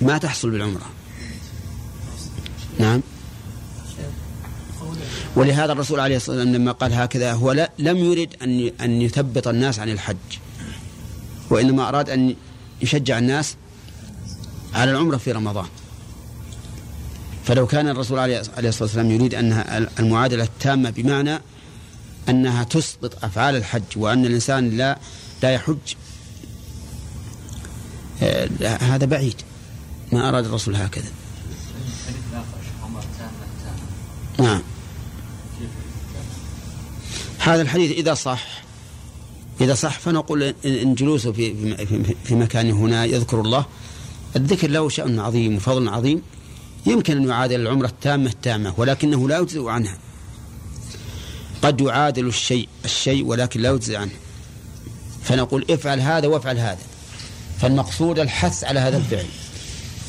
ما تحصل بالعمرة. نعم. ولهذا الرسول عليه الصلاة والسلام لما قال هكذا هو لا لم يرد أن أن يثبط الناس عن الحج. وإنما أراد أن يشجع الناس على العمرة في رمضان. فلو كان الرسول عليه الصلاة والسلام يريد أنها المعادلة التامة بمعنى أنها تسقط أفعال الحج وأن الإنسان لا لا يحج آه، هذا بعيد. ما أراد الرسول هكذا. نعم. هذا الحديث إذا صح إذا صح فنقول إن- جلوسه في في- مكان هنا يذكر الله. الذكر له شأن عظيم وفضل عظيم. يمكن أن يعادل العمرة التامة التامة ولكنه لا يجزئ عنها. قد يعادل الشيء الشيء ولكن لا يجزئ عنه. فنقول افعل هذا وافعل هذا. فالمقصود الحث على هذا الفعل.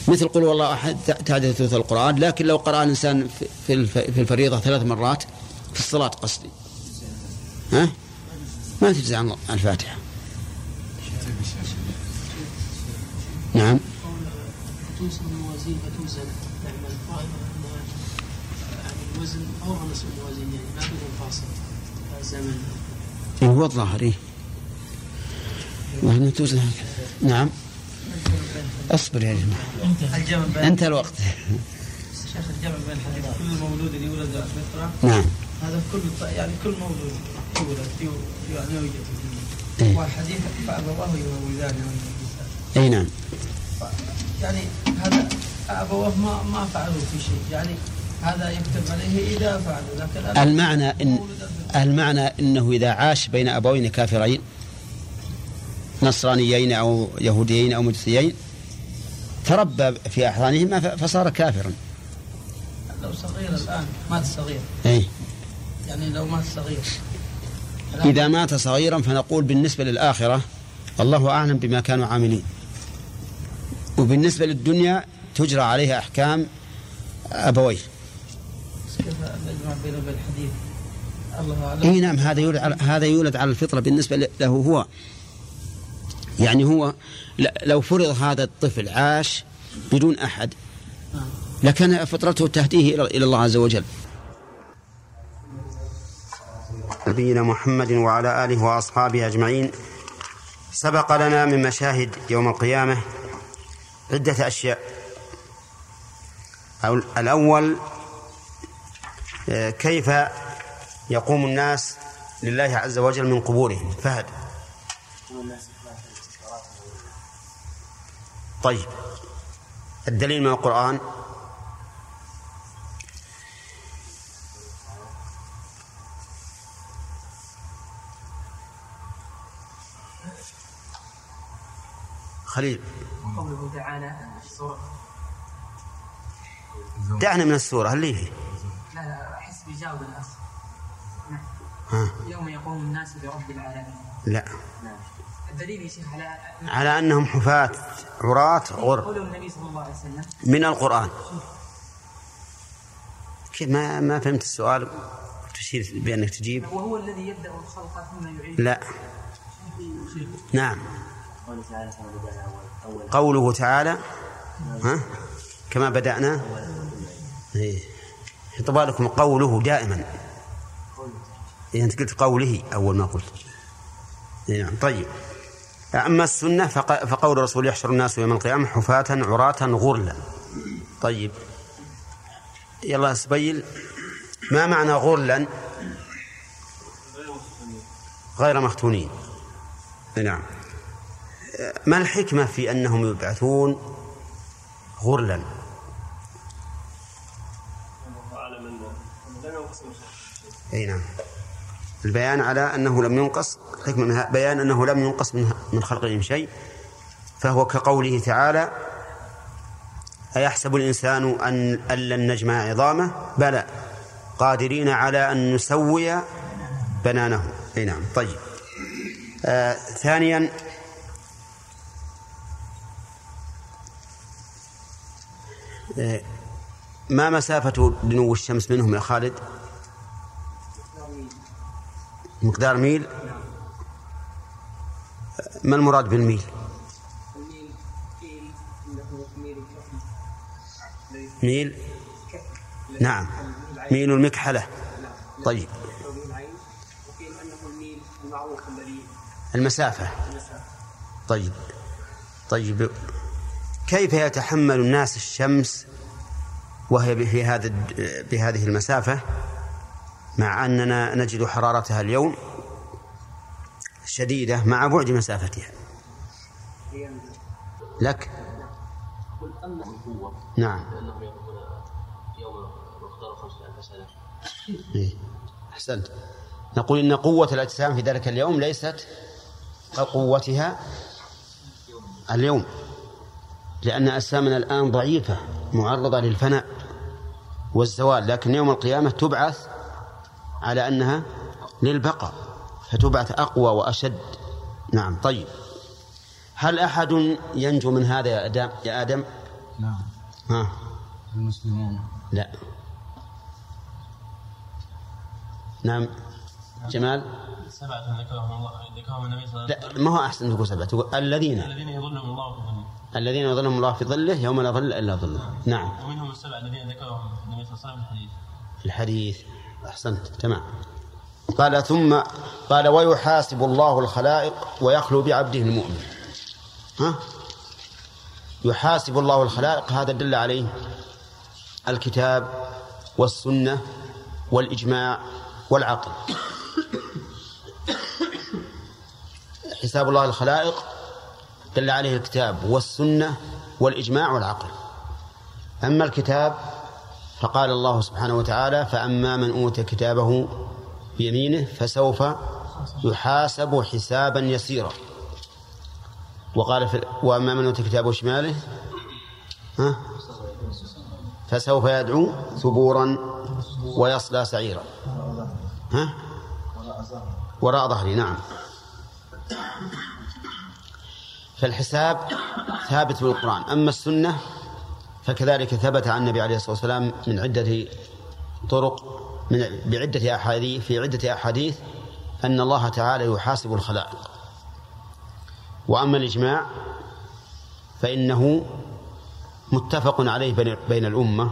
مثل قل والله أحد تعدل ثلث القرآن لكن لو قرأ الإنسان في الفريضة ثلاث مرات في الصلاة قصدي. ها؟ ما تجزي عن الفاتحة. نعم. توزن الموازين فتوزن. يعني يعني الوزن فوق نصف الموازين يعني ما بدون فاصل زمن إيه هو الظاهر وأنه توزن هكذا نعم. اصبر يا الجمع بين انتهى الوقت. شيخ الجمع بين حديث كل مولود يولد على الفطرة نعم. هذا كل يعني كل مولود. يعني والحديث فأبواه يولدان أي نعم. يعني هذا أبواه ما ما فعلوا في شيء. يعني هذا يكتب عليه إذا فعلوا لكن المعنى إن. المعنى إنه إذا عاش بين أبوين كافرين نصرانيين أو يهوديين أو مجوسيين تربى في احضانهما ف- فصار كافرا. لو صغير الآن مات صغير. اي يعني لو مات صغير. الآن إذا مات صغيرا فنقول بالنسبة للآخرة الله أعلم بما كانوا عاملين وبالنسبة للدنيا تجرى عليها الله أعلم إي نعم هذا يولد على هذا يولد على الفطرة بالنسبة له هو يعني هو لو فرض هذا الطفل عاش بدون أحد نعم. لكان فطرته تهديه إلى الله عز وجل. نبينا محمد وعلى آله وأصحابه أجمعين. سبق لنا من مشاهد يوم القيامة عدة أشياء. أو- الأول آه، كيف يقوم الناس لله عز وجل من قبورهم؟ فهد. طيب الدليل من القرآن. خليل. قوله تعالى سورة. دعنا من السورة اللي هي؟ لا لا أحس بيجاوب الناس نعم. ها. يوم يقوم الناس برب العالمين. لا. نعم. الدليل يا شيخ على على أنهم حفاة عراة غر. قول النبي صلى الله عليه وسلم. من القرآن. كيف؟ ما ما فهمت السؤال. تشير بأنك تجيب. وهو الذي يبدأ الخلق ثم يعيد. لا. نعم. قوله تعالى كما بدأنا أول أول قوله تعالى ها؟ كما بدأنا؟ إيه. يطبع لكم قوله دائما. إيه أنت قلت قوله أول ما قلت. إيه نعم. طيب. أما السنة فق- فقول الرسول يحشر الناس يوم القيامة حفاة عراة غرلا. طيب. يلا سبيل. ما معنى غرلا؟ غير مختونين. نعم. ما الحكمة في أنهم يبعثون غرلا؟ أي نعم. البيان على أنه لم ينقص الحكمة منها بيان أنه لم ينقص من من خلقهم شيء فهو كقوله تعالى أيحسب الإنسان أن أن لن نجمع عظامه؟ بلى. قادرين على أن نسوي بنانه. أي نعم. طيب. آه ثانيا ما مسافة دنو الشمس منهم يا خالد؟ مقدار ميل. ما المراد بالميل؟ ميل؟ نعم. ميل المكحلة. طيب. المسافة. طيب. طيب. كيف يتحمل الناس الشمس وهي في هذا بهذه المسافة مع أننا نجد حرارتها اليوم شديدة مع بعد مسافتها؟ لك؟ نعم. إيه. أحسنت. نقول إن قوة الأجسام في ذلك اليوم ليست كقوتها اليوم. لأن أجسامنا الآن ضعيفة معرضة للفناء والزوال لكن يوم القيامة تبعث على أنها للبقاء فتبعث أقوى وأشد. نعم طيب. هل أحد ينجو من هذا يا آدم؟ يا آدم؟ نعم. ها. المسلمون. لا. نعم. جمال؟ سبعة ذكرهم الله ذكرهم النبي صلى الله عليه لا ما هو أحسن تقول سبعة تقول الذين. وسلم الذين يظلهم الله في الذين يظلهم الله في ظله يوم لا ظل إلا ظله. نعم. ومنهم السبعة الذين ذكرهم النبي صلى الله عليه وسلم في الحديث. في الحديث. أحسنت. تمام. قال ثم قال ويحاسب الله الخلائق ويخلو بعبده المؤمن. ها؟ يحاسب الله الخلائق. هذا دل عليه الكتاب والسنة والإجماع والعقل. حساب الله الخلائق دل عليه الكتاب والسنة والإجماع والعقل. أما الكتاب فقال الله سبحانه وتعالى فأما من أوتي كتابه بيمينه فسوف يحاسب حسابا يسيرا. وقال في وأما من أوتي كتابه شماله؟ ها؟ فسوف يدعو ثبورا ويصلى سعيرا. ها؟ وراء ظهري نعم. فالحساب ثابت في القرآن أما السنة فكذلك ثبت عن النبي عليه الصلاة والسلام من عدة طرق من بعدة أحاديث في عدة أحاديث أن الله تعالى يحاسب الخلائق. وأما الإجماع فإنه متفق عليه بين- بين الأمة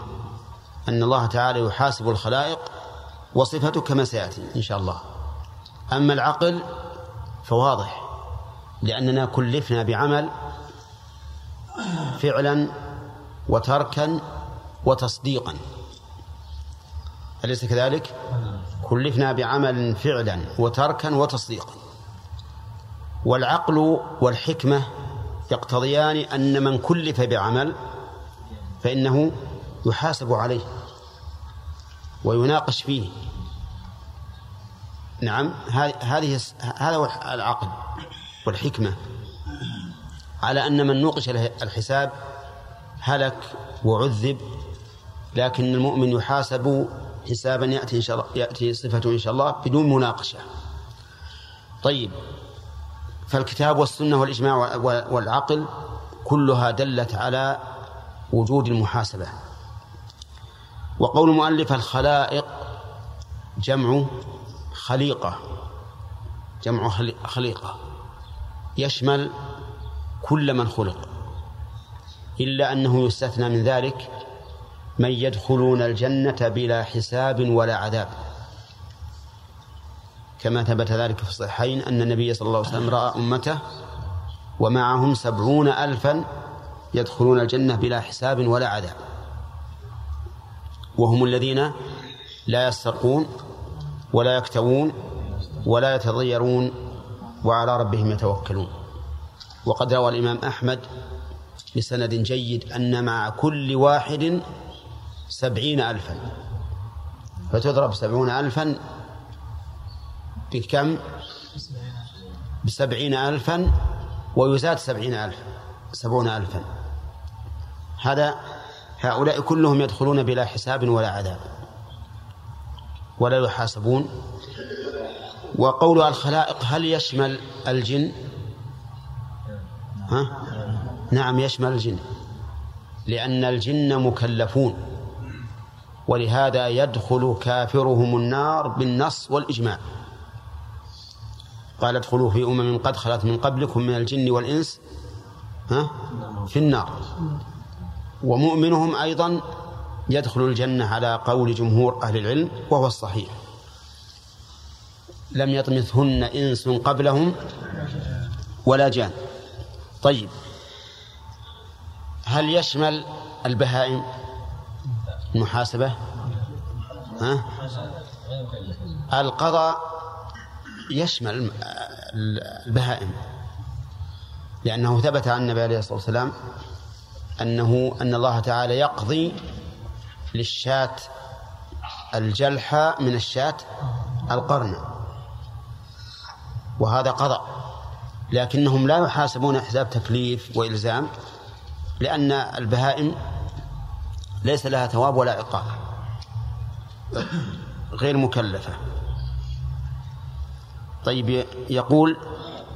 أن الله تعالى يحاسب الخلائق وصفته كما سيأتي إن شاء الله. أما العقل فواضح. لأننا كلفنا بعمل فعلا وتركا وتصديقا. أليس كذلك؟ كلفنا بعمل فعلا وتركا وتصديقا. والعقل والحكمة يقتضيان أن من كلف بعمل فإنه يحاسب عليه ويناقش فيه. نعم هذه هذا هو العقل. والحكمة. على أن من نوقش الحساب هلك وعذب لكن المؤمن يحاسب حسابا يأتي إن شاء الله يأتي صفته إن شاء الله بدون مناقشة. طيب فالكتاب والسنة والإجماع والعقل كلها دلت على وجود المحاسبة. وقول المؤلف الخلائق جمع خليقة جمع خليقة. يشمل كل من خلق إلا أنه يستثنى من ذلك من يدخلون الجنة بلا حساب ولا عذاب. كما ثبت ذلك في الصحيحين أن النبي صلى الله عليه وسلم رأى أمته ومعهم سبعون ألفا يدخلون الجنة بلا حساب ولا عذاب. وهم الذين لا يسترقون ولا يكتوون ولا يتضيرون. وعلى ربهم يتوكلون. وقد روى الإمام أحمد بسند جيد أن مع كل واحد سبعين ألفا. فتضرب سبعون ألفا بكم؟ بسبعين ألفا ويزاد سبعين ألفا سبعون ألفا. هذا هؤلاء كلهم يدخلون بلا حساب ولا عذاب ولا يحاسبون. وقول الخلائق هل يشمل الجن؟ ها؟ نعم يشمل الجن. لأن الجن مكلفون ولهذا يدخل كافرهم النار بالنص والإجماع. قال ادخلوا في أمم قد خلت من قبلكم من الجن والإنس ها؟ في النار. ومؤمنهم أيضا يدخل الجنة على قول جمهور أهل العلم وهو الصحيح. لم يطمثهن إنس قبلهم ولا جان. طيب. هل يشمل البهائم المحاسبة؟ ها؟ القضاء يشمل البهائم. لأنه ثبت عن النبي عليه الصلاة والسلام أنه أن الله تعالى يقضي للشاة الجلحى من الشاة القرن وهذا قضاء. لكنهم لا يحاسبون حساب تكليف وإلزام لأن البهائم ليس لها ثواب ولا عقاب غير مكلفة. طيب يقول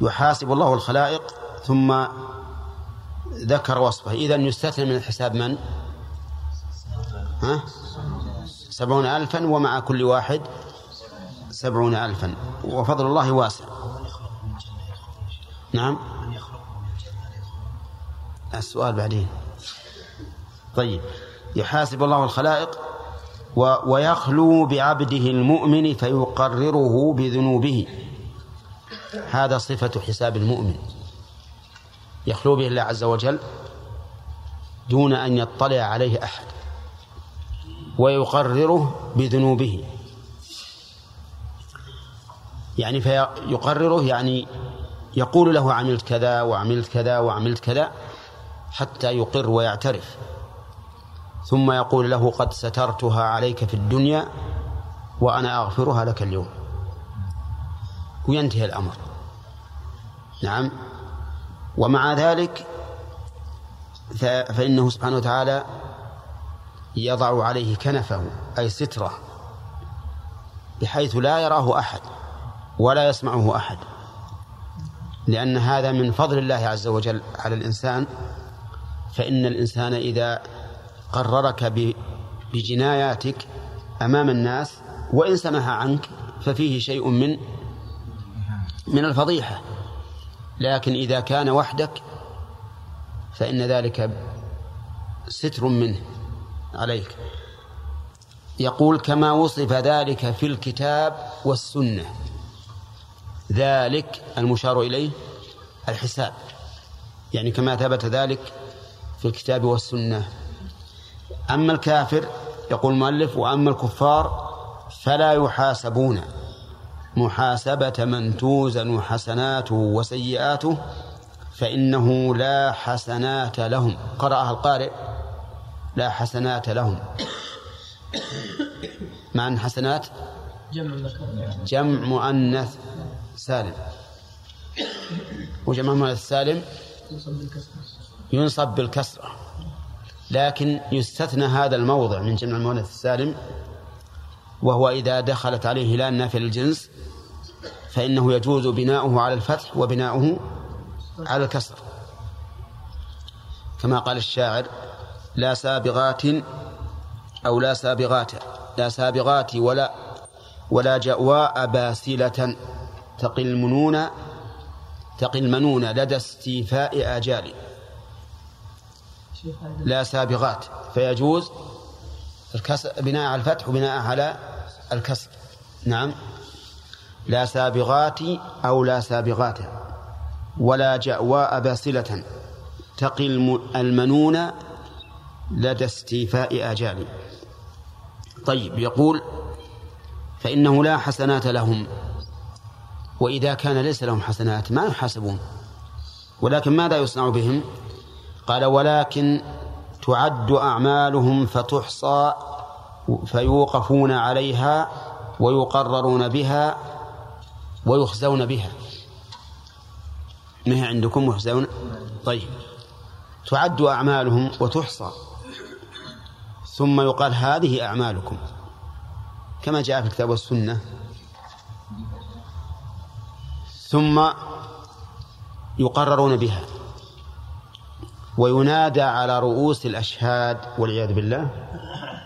يحاسب الله الخلائق ثم ذكر وصفه. إذا يستثنى من الحساب من؟ ها؟ سبعون ألفا ومع كل واحد سبعون ألفا. وفضل الله واسع. نعم. السؤال بعدين. طيب. يحاسب الله الخلائق و ويخلو بعبده المؤمن فيقرره بذنوبه. هذا صفة حساب المؤمن. يخلو به الله عز وجل دون أن يطلع عليه أحد. ويقرره بذنوبه. يعني فيقرره يعني يقول له عملت كذا وعملت كذا وعملت كذا حتى يقر ويعترف. ثم يقول له قد سترتها عليك في الدنيا وأنا أغفرها لك اليوم. وينتهي الأمر. نعم. ومع ذلك فإنه سبحانه وتعالى يضع عليه كنفه أي ستره بحيث لا يراه أحد ولا يسمعه أحد. لأن هذا من فضل الله عز وجل على الإنسان فإن الإنسان إذا قررك بجناياتك أمام الناس وإن سمح عنك ففيه شيء من من الفضيحة. لكن إذا كان وحدك فإن ذلك ستر منه عليك. يقول كما وصف ذلك في الكتاب والسنة. ذلك المشار إليه الحساب. يعني كما ثبت ذلك في الكتاب والسنة. أما الكافر يقول المؤلف وأما الكفار فلا يحاسبون. محاسبة من توزن حسناته وسيئاته فإنه لا حسنات لهم. قرأها القارئ. لا حسنات لهم. مع حسنات؟ جمع جمع مؤنث. سالم وجمع مؤنث سالم ينصب بالكسر ينصب بالكسرة. لكن يستثنى هذا الموضع من جمع المؤنث السالم وهو إذا دخلت عليه لا النافية للجنس فإنه يجوز بناؤه على الفتح وبناؤه على الكسر كما قال الشاعر لا سابغات أو لا سابغات لا سابغات ولا ولا جواء باسلة تقي المنون تقي المنون لدى استيفاء آجال. لا سابغات. فيجوز الكسر بناء على الفتح وبناء على الكسر. نعم. لا سابغات أو لا سابغات. ولا جأواء باسلة. تقي المنون لدى استيفاء آجال. طيب يقول فإنه لا حسنات لهم. وإذا كان ليس لهم حسنات ما يحاسبون. ولكن ماذا يصنع بهم؟ قال ولكن تعد أعمالهم فتحصى فيوقفون عليها ويقررون بها ويخزون بها. ما هي عندكم يخزون طيب. تعد أعمالهم وتحصى. ثم يقال هذه أعمالكم. كما جاء في الكتاب والسنة ثم يقررون بها. وينادى على رؤوس الأشهاد والعياذ بالله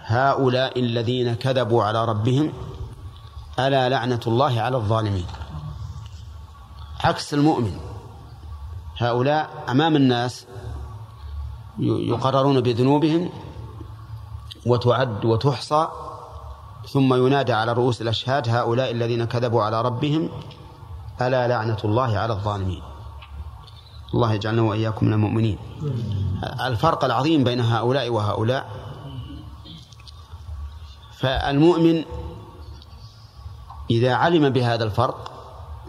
هؤلاء الذين كذبوا على ربهم ألا لعنة الله على الظالمين. عكس المؤمن هؤلاء أمام الناس يقررون بذنوبهم وتعد وتحصى ثم ينادى على رؤوس الأشهاد هؤلاء الذين كذبوا على ربهم ألا لعنة الله على الظالمين. الله يجعلنا وإياكم من المؤمنين. الفرق العظيم بين هؤلاء وهؤلاء. فالمؤمن إذا علم بهذا الفرق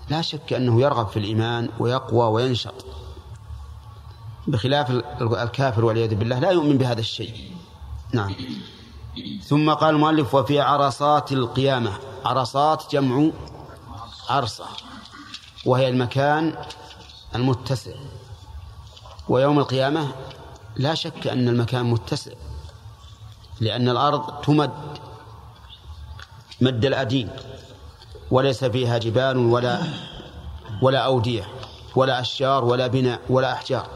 لا شك أنه يرغب في الإيمان ويقوى وينشط. بخلاف الكافر والعياذ بالله لا يؤمن بهذا الشيء. نعم. ثم قال المؤلف وفي عرصات القيامة. عرصات جمع عرصة. وهي المكان المتسع. ويوم القيامة لا شك أن المكان متسع لأن الأرض تمد مد الأدين. وليس فيها جبال ولا ولا أودية ولا أشجار ولا بناء ولا أحجار.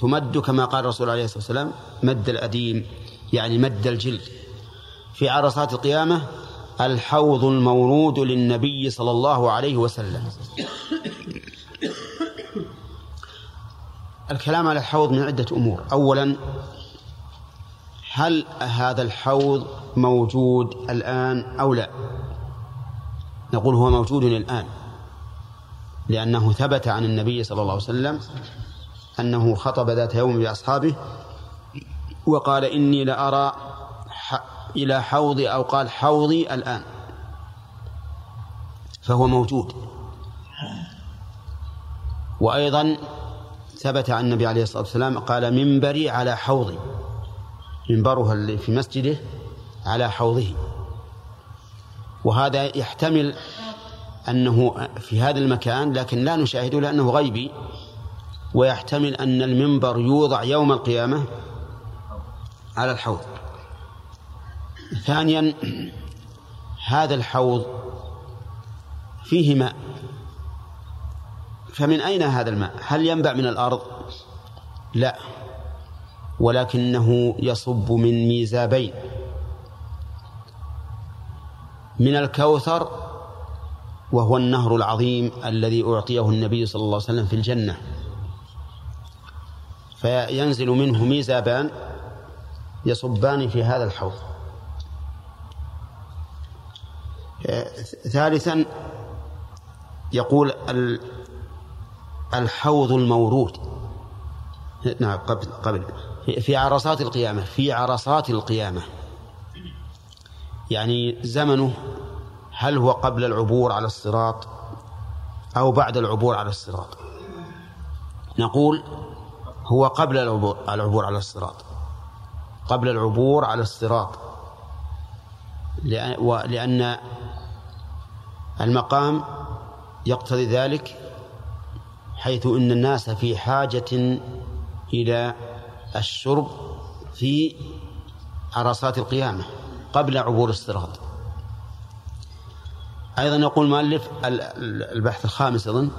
تمد كما قال الرسول عليه الصلاة والسلام مد الأديم يعني مد الجلد. في عرصات القيامة الحوض المورود للنبي صلى الله عليه وسلم. الكلام على الحوض من عدة أمور. أولا هل هذا الحوض موجود الآن أو لا؟ نقول هو موجود الآن لأنه ثبت عن النبي صلى الله عليه وسلم أنه خطب ذات يوم بأصحابه وقال إني لأرى إلى حوضي أو قال حوضي الآن. فهو موجود. وأيضا ثبت عن النبي عليه الصلاة والسلام قال منبري على حوضي منبرها اللي في مسجده على حوضه. وهذا يحتمل أنه في هذا المكان لكن لا نشاهده لأنه غيبي. ويحتمل أن المنبر يوضع يوم القيامة على الحوض. ثانيا هذا الحوض فيه ماء فمن أين هذا الماء؟ هل ينبع من الأرض؟ لا ولكنه يصب من ميزابين. من الكوثر وهو النهر العظيم الذي أعطيه النبي صلى الله عليه وسلم في الجنة. فينزل منه ميزابان يصبان في هذا الحوض. ثالثا يقول الحوض المورود. نعم قبل قبل. في عرصات القيامة في عرصات القيامة. يعني زمنه هل هو قبل العبور على الصراط أو بعد العبور على الصراط؟ نقول هو قبل العبور, العبور على الصراط. قبل العبور على الصراط. لأن المقام يقتضي ذلك حيث إن الناس في حاجة إلى الشرب في عرصات القيامة قبل عبور الصراط أيضا يقول المؤلف البحث الخامس أظن.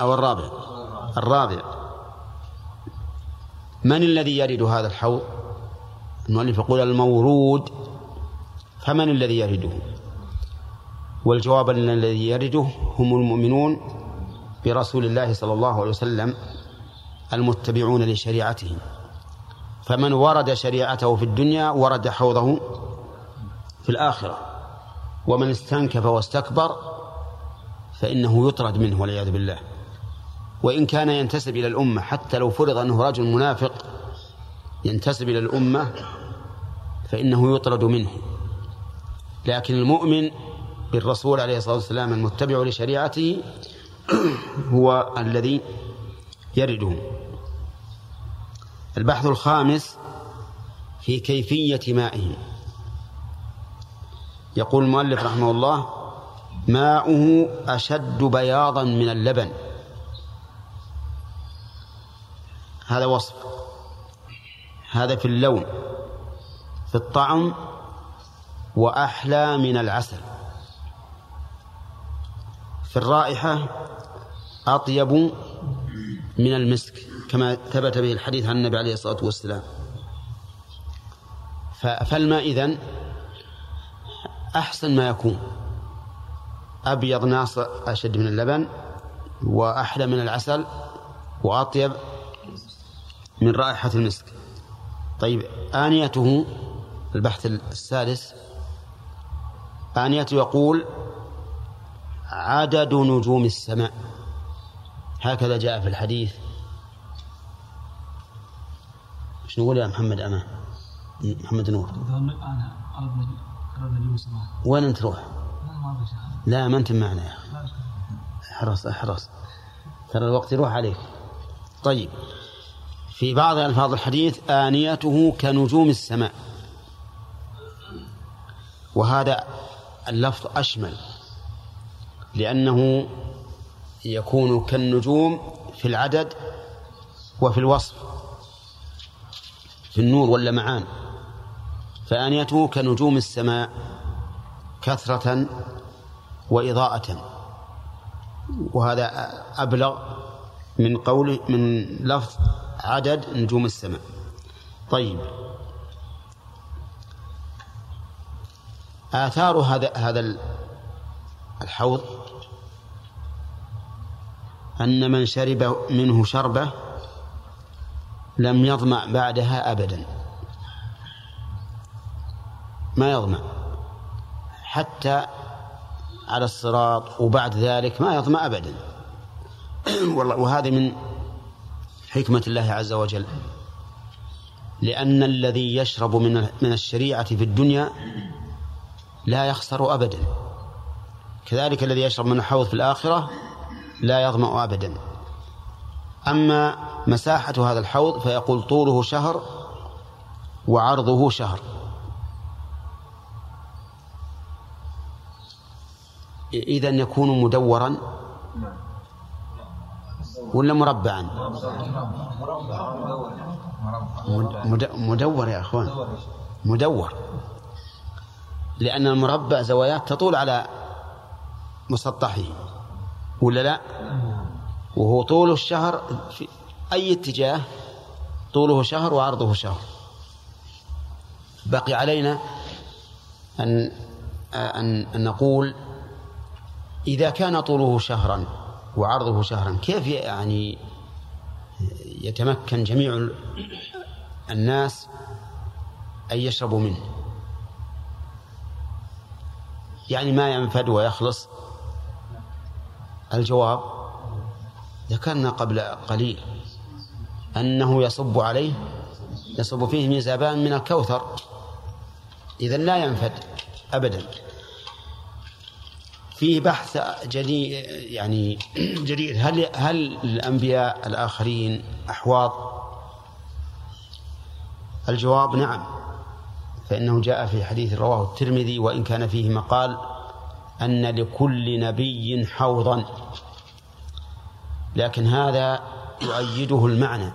أو الرابع. الرابع. من الذي يرد هذا الحوض؟ المؤلف يقول المورود فمن الذي يرده؟ والجواب أن الذي يرده هم المؤمنون برسول الله صلى الله عليه وسلم المتبعون لشريعته. فمن ورد شريعته في الدنيا ورد حوضه في الآخرة. ومن استنكف واستكبر فإنه يطرد منه والعياذ بالله. وإن كان ينتسب إلى الأمة حتى لو فرض أنه رجل منافق ينتسب إلى الأمة فإنه يطرد منه. لكن المؤمن بالرسول عليه الصلاة والسلام المتبع لشريعته هو الذي يرده. البحث الخامس في كيفية مائه. يقول المؤلف رحمه الله ماؤه أشد بياضا من اللبن. هذا وصف. هذا في اللون في الطعم وأحلى من العسل. في الرائحة أطيب من المسك كما ثبت به الحديث عن النبي عليه الصلاة والسلام. فالماء إذن أحسن ما يكون. أبيض ناصع أشد من اللبن وأحلى من العسل وأطيب من رائحة المسك. طيب آنيته البحث السادس آنيته يقول عدد نجوم السماء. هكذا جاء في الحديث. إيش نقول يا محمد؟ أمان محمد نور. أنا وين أنت تروح؟ لا ما أنت معنا يا أخي. احرص احرص. ترى الوقت يروح عليك. طيب. في بعض ألفاظ الحديث آنيته كنجوم السماء. وهذا اللفظ أشمل لأنه يكون كالنجوم في العدد وفي الوصف في النور واللمعان فآنيته كنجوم السماء كثرة وإضاءة. وهذا أبلغ من قول من لفظ عدد نجوم السماء. طيب. آثار هذا هذا الحوض. أن من شرب منه شربة لم يظمأ بعدها أبدا. ما يظمأ حتى على الصراط وبعد ذلك ما يظمأ أبدا. والله وهذه من حكمة الله عز وجل. لأن الذي يشرب من من الشريعة في الدنيا لا يخسر أبدا. كذلك الذي يشرب من الحوض في الآخرة لا يظمأ أبدا. أما مساحة هذا الحوض فيقول طوله شهر وعرضه شهر. إذا يكون مدورا ولا مربعا؟ مدور يا أخوان. مدور. لأن المربع زوايات تطول على مسطحه ولا لا؟ وهو طول الشهر في أي اتجاه؟ طوله شهر وعرضه شهر. بقي علينا أن أن, أن نقول إذا كان طوله شهرا وعرضه شهرا. كيف يعني يتمكن جميع الناس أن يشربوا منه؟ يعني ما ينفد ويخلص؟ الجواب ذكرنا قبل قليل أنه يصب عليه يصب فيه ميزابان من الكوثر. إذا لا ينفد أبدا. فيه بحث جديد يعني جديد هل هل الأنبياء الآخرين أحواض؟ الجواب نعم. فإنه جاء في حديث رواه الترمذي وإن كان فيه مقال أن لكل نبي حوضا. لكن هذا يؤيده المعنى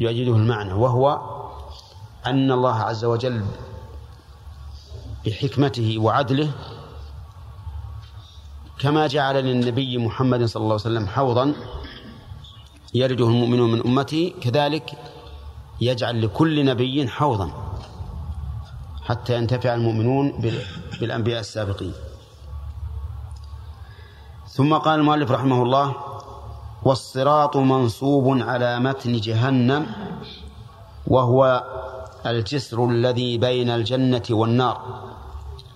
يؤيده المعنى وهو أن الله عز وجل بحكمته وعدله كما جعل للنبي محمد صلى الله عليه وسلم حوضا يرده المؤمنون من أمته كذلك يجعل لكل نبي حوضا حتى ينتفع المؤمنون بالأنبياء السابقين. ثم قال المؤلف رحمه الله والصراط منصوب على متن جهنم وهو الجسر الذي بين الجنة والنار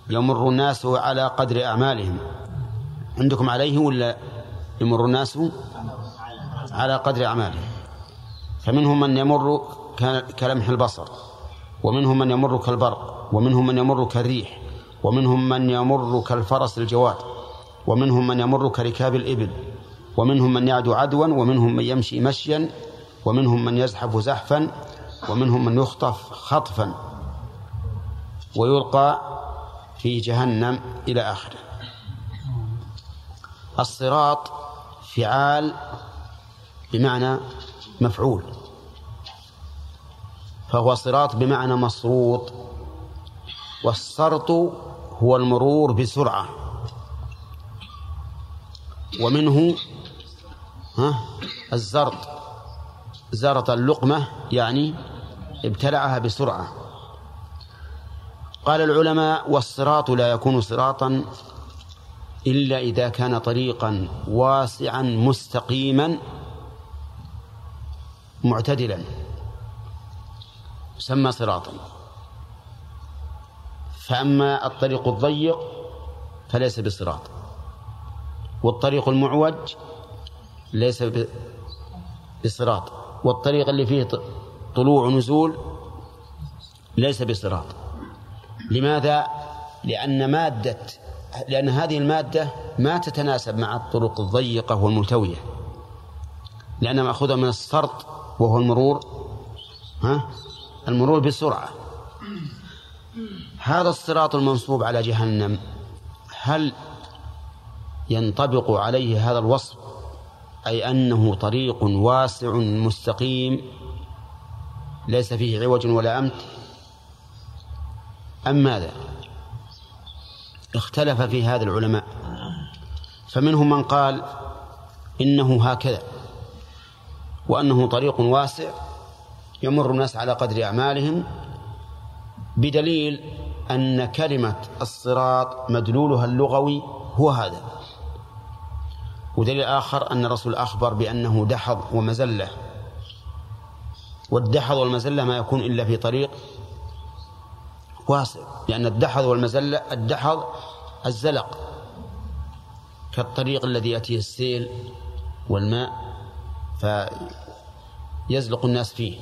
يمر الناس على قدر أعمالهم. عندكم عليه ولا يمر الناس على قدر أعمالهم فمنهم من يمر كلمح البصر ومنهم من يمر كالبرق ومنهم من يمر كالريح ومنهم من يمر كالفرس الجواد ومنهم من يمر كركاب الإبل ومنهم من يعدو عدوا ومنهم من يمشي مشيا ومنهم من يزحف زحفا ومنهم من يخطف خطفا ويلقى في جهنم إلى آخره. الصراط فعال بمعنى مفعول فهو صراط بمعنى مصروط والسرط هو المرور بسرعة ومنه ها الزرط زرط اللقمة يعني ابتلعها بسرعة. قال العلماء والصراط لا يكون صراطا إلا إذا كان طريقا واسعا مستقيما معتدلا. يسمى صراطا. فأما الطريق الضيق فليس بصراط. والطريق المعوج ليس بصراط. والطريق اللي فيه طلوع ونزول ليس بصراط. لماذا؟ لأن مادة لأن هذه المادة ما تتناسب مع الطرق الضيقة والملتوية لأنها مأخوذة من السرط وهو المرور ها؟ المرور بسرعة. هذا الصراط المنصوب على جهنم هل ينطبق عليه هذا الوصف؟ أي أنه طريق واسع مستقيم ليس فيه عوج ولا أمت؟ أم ماذا؟ اختلف في هذا العلماء. فمنهم من قال إنه هكذا وأنه طريق واسع يمر الناس على قدر أعمالهم بدليل أن كلمة الصراط مدلولها اللغوي هو هذا. ودليل آخر أن الرسول أخبر بأنه دحض ومزلة. والدحض والمزلة ما يكون إلا في طريق واسع لأن الدحض والمزلة الدحض الزلق كالطريق الذي يأتيه السيل والماء فيزلق الناس فيه.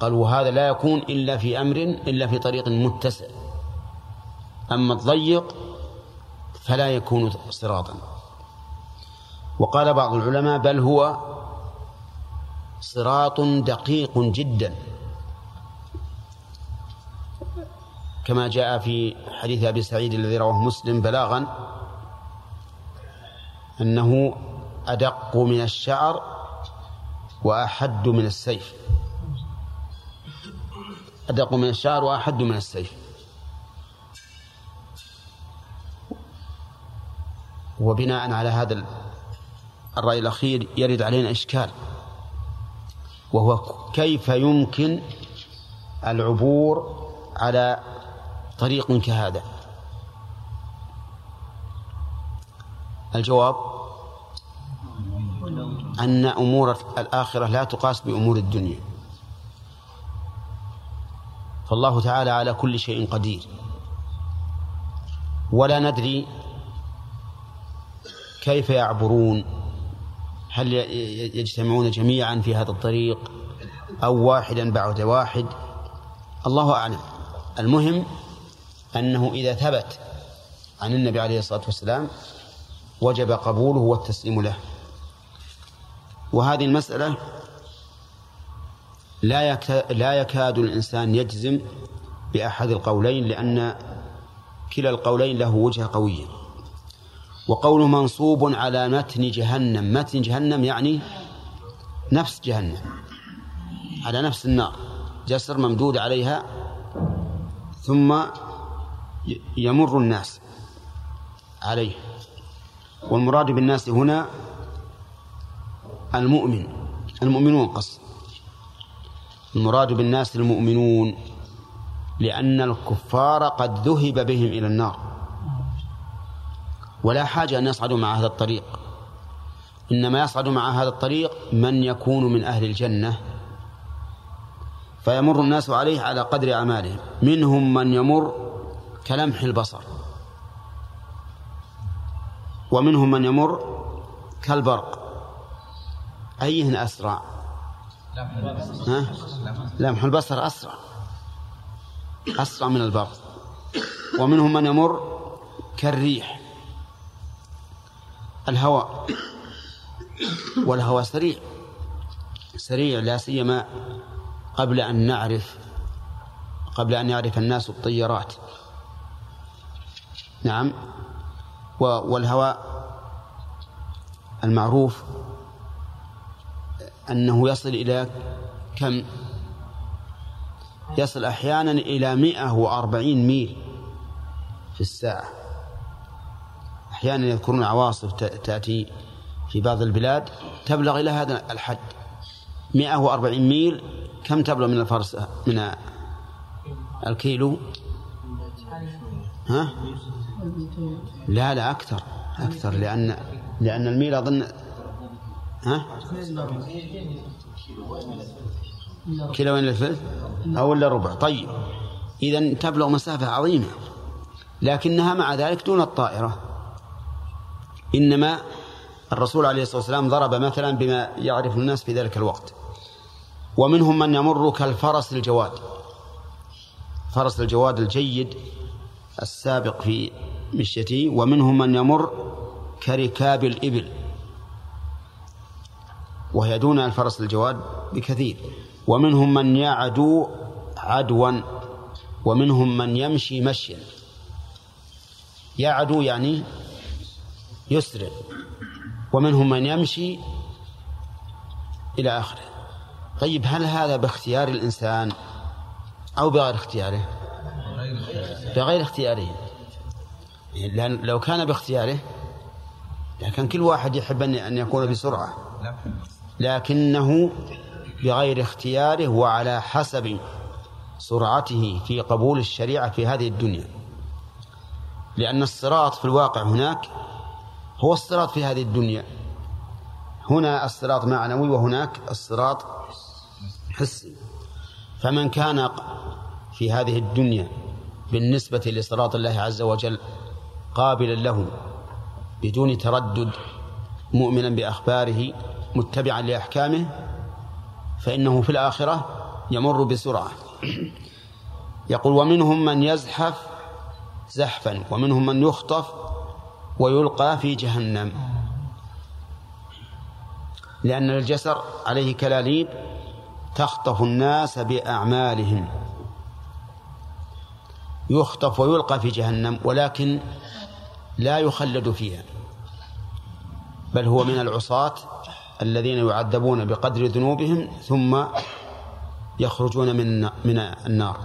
قال وهذا لا يكون إلا في أمر إلا في طريق متسع. أما الضيق فلا يكون صراطا. وقال بعض العلماء بل هو صراط دقيق جدا. كما جاء في حديث أبي سعيد الذي رواه مسلم بلاغا أنه أدق من الشعر وأحد من السيف. أدق من الشعر وأحد من السيف. وبناء على هذا الرأي الأخير يرد علينا إشكال وهو كيف يمكن العبور على طريق كهذا؟ الجواب أن أمور الآخرة لا تقاس بأمور الدنيا. فالله تعالى على كل شيء قدير. ولا ندري كيف يعبرون. هل يجتمعون جميعا في هذا الطريق أو واحدا بعد واحد؟ الله أعلم. المهم أنه إذا ثبت عن النبي عليه الصلاة والسلام وجب قبوله والتسليم له. وهذه المسألة لا لا يكاد الإنسان يجزم بأحد القولين لأن كلا القولين له وجهة قوية وقوله منصوب على متن جهنم. متن جهنم يعني نفس جهنم على نفس النار. جسر ممدود عليها ثم يمر الناس عليه. والمراد بالناس هنا المؤمن. المؤمنون قصد. المراد بالناس المؤمنون لأن الكفار قد ذهب بهم إلى النار. ولا حاجة أن يصعدوا مع هذا الطريق. إنما يصعد مع هذا الطريق من يكون من أهل الجنة. فيمر الناس عليه على قدر أعمالهم. منهم من يمر كلمح البصر. ومنهم من يمر كالبرق. أيهن أسرع؟ ها؟ لمح البصر أسرع. أسرع من البرق. ومنهم من يمر كالريح. الهواء. والهواء سريع. سريع لا سيما قبل أن نعرف قبل أن يعرف الناس الطيارات. نعم. والهواء المعروف أنه يصل إلى كم؟ يصل أحيانا إلى مئة وأربعين ميل في الساعة. أحيانا يذكرون عواصف تأتي في بعض البلاد. تبلغ إلى هذا الحد. مئة وأربعين ميل. كم تبلغ من الفرس من الكيلو؟ ها؟ لا لا أكثر أكثر لأن لأن الميل أظن ها؟ كيلو إلا الثلث أو إلا ربع. طيب. إذا تبلغ مسافة عظيمة. لكنها مع ذلك دون الطائرة. إنما الرسول عليه الصلاة والسلام ضرب مثلا بما يعرف الناس في ذلك الوقت. ومنهم من يمر كالفرس الجواد. فرس الجواد الجيد السابق في مشيته ومنهم من يمر كركاب الإبل. وهي دون الفرس الجواد بكثير. ومنهم من يعدو عدوا. ومنهم من يمشي مشيا. يعدو يعني يسرع. ومنهم من يمشي إلى آخره. طيب هل هذا باختيار الإنسان أو بغير اختياره؟ بغير اختياره. لأن لو كان باختياره لكن كل واحد يحب أن يكون بسرعة. لكنه بغير اختياره وعلى حسب سرعته في قبول الشريعة في هذه الدنيا. لأن الصراط في الواقع هناك هو الصراط في هذه الدنيا. هنا الصراط معنوي وهناك الصراط حسي. فمن كان في هذه الدنيا بالنسبة لصراط الله عز وجل قابلا له بدون تردد مؤمنا بأخباره متبعا لأحكامه فإنه في الآخرة يمر بسرعة. يقول ومنهم من يزحف زحفا ومنهم من يخطف ويلقى في جهنم. لأن الجسر عليه كلاليب تخطف الناس بأعمالهم. يخطف ويلقى في جهنم ولكن لا يخلد فيها بل هو من العصاة الذين يعذبون بقدر ذنوبهم ثم يخرجون من من النار.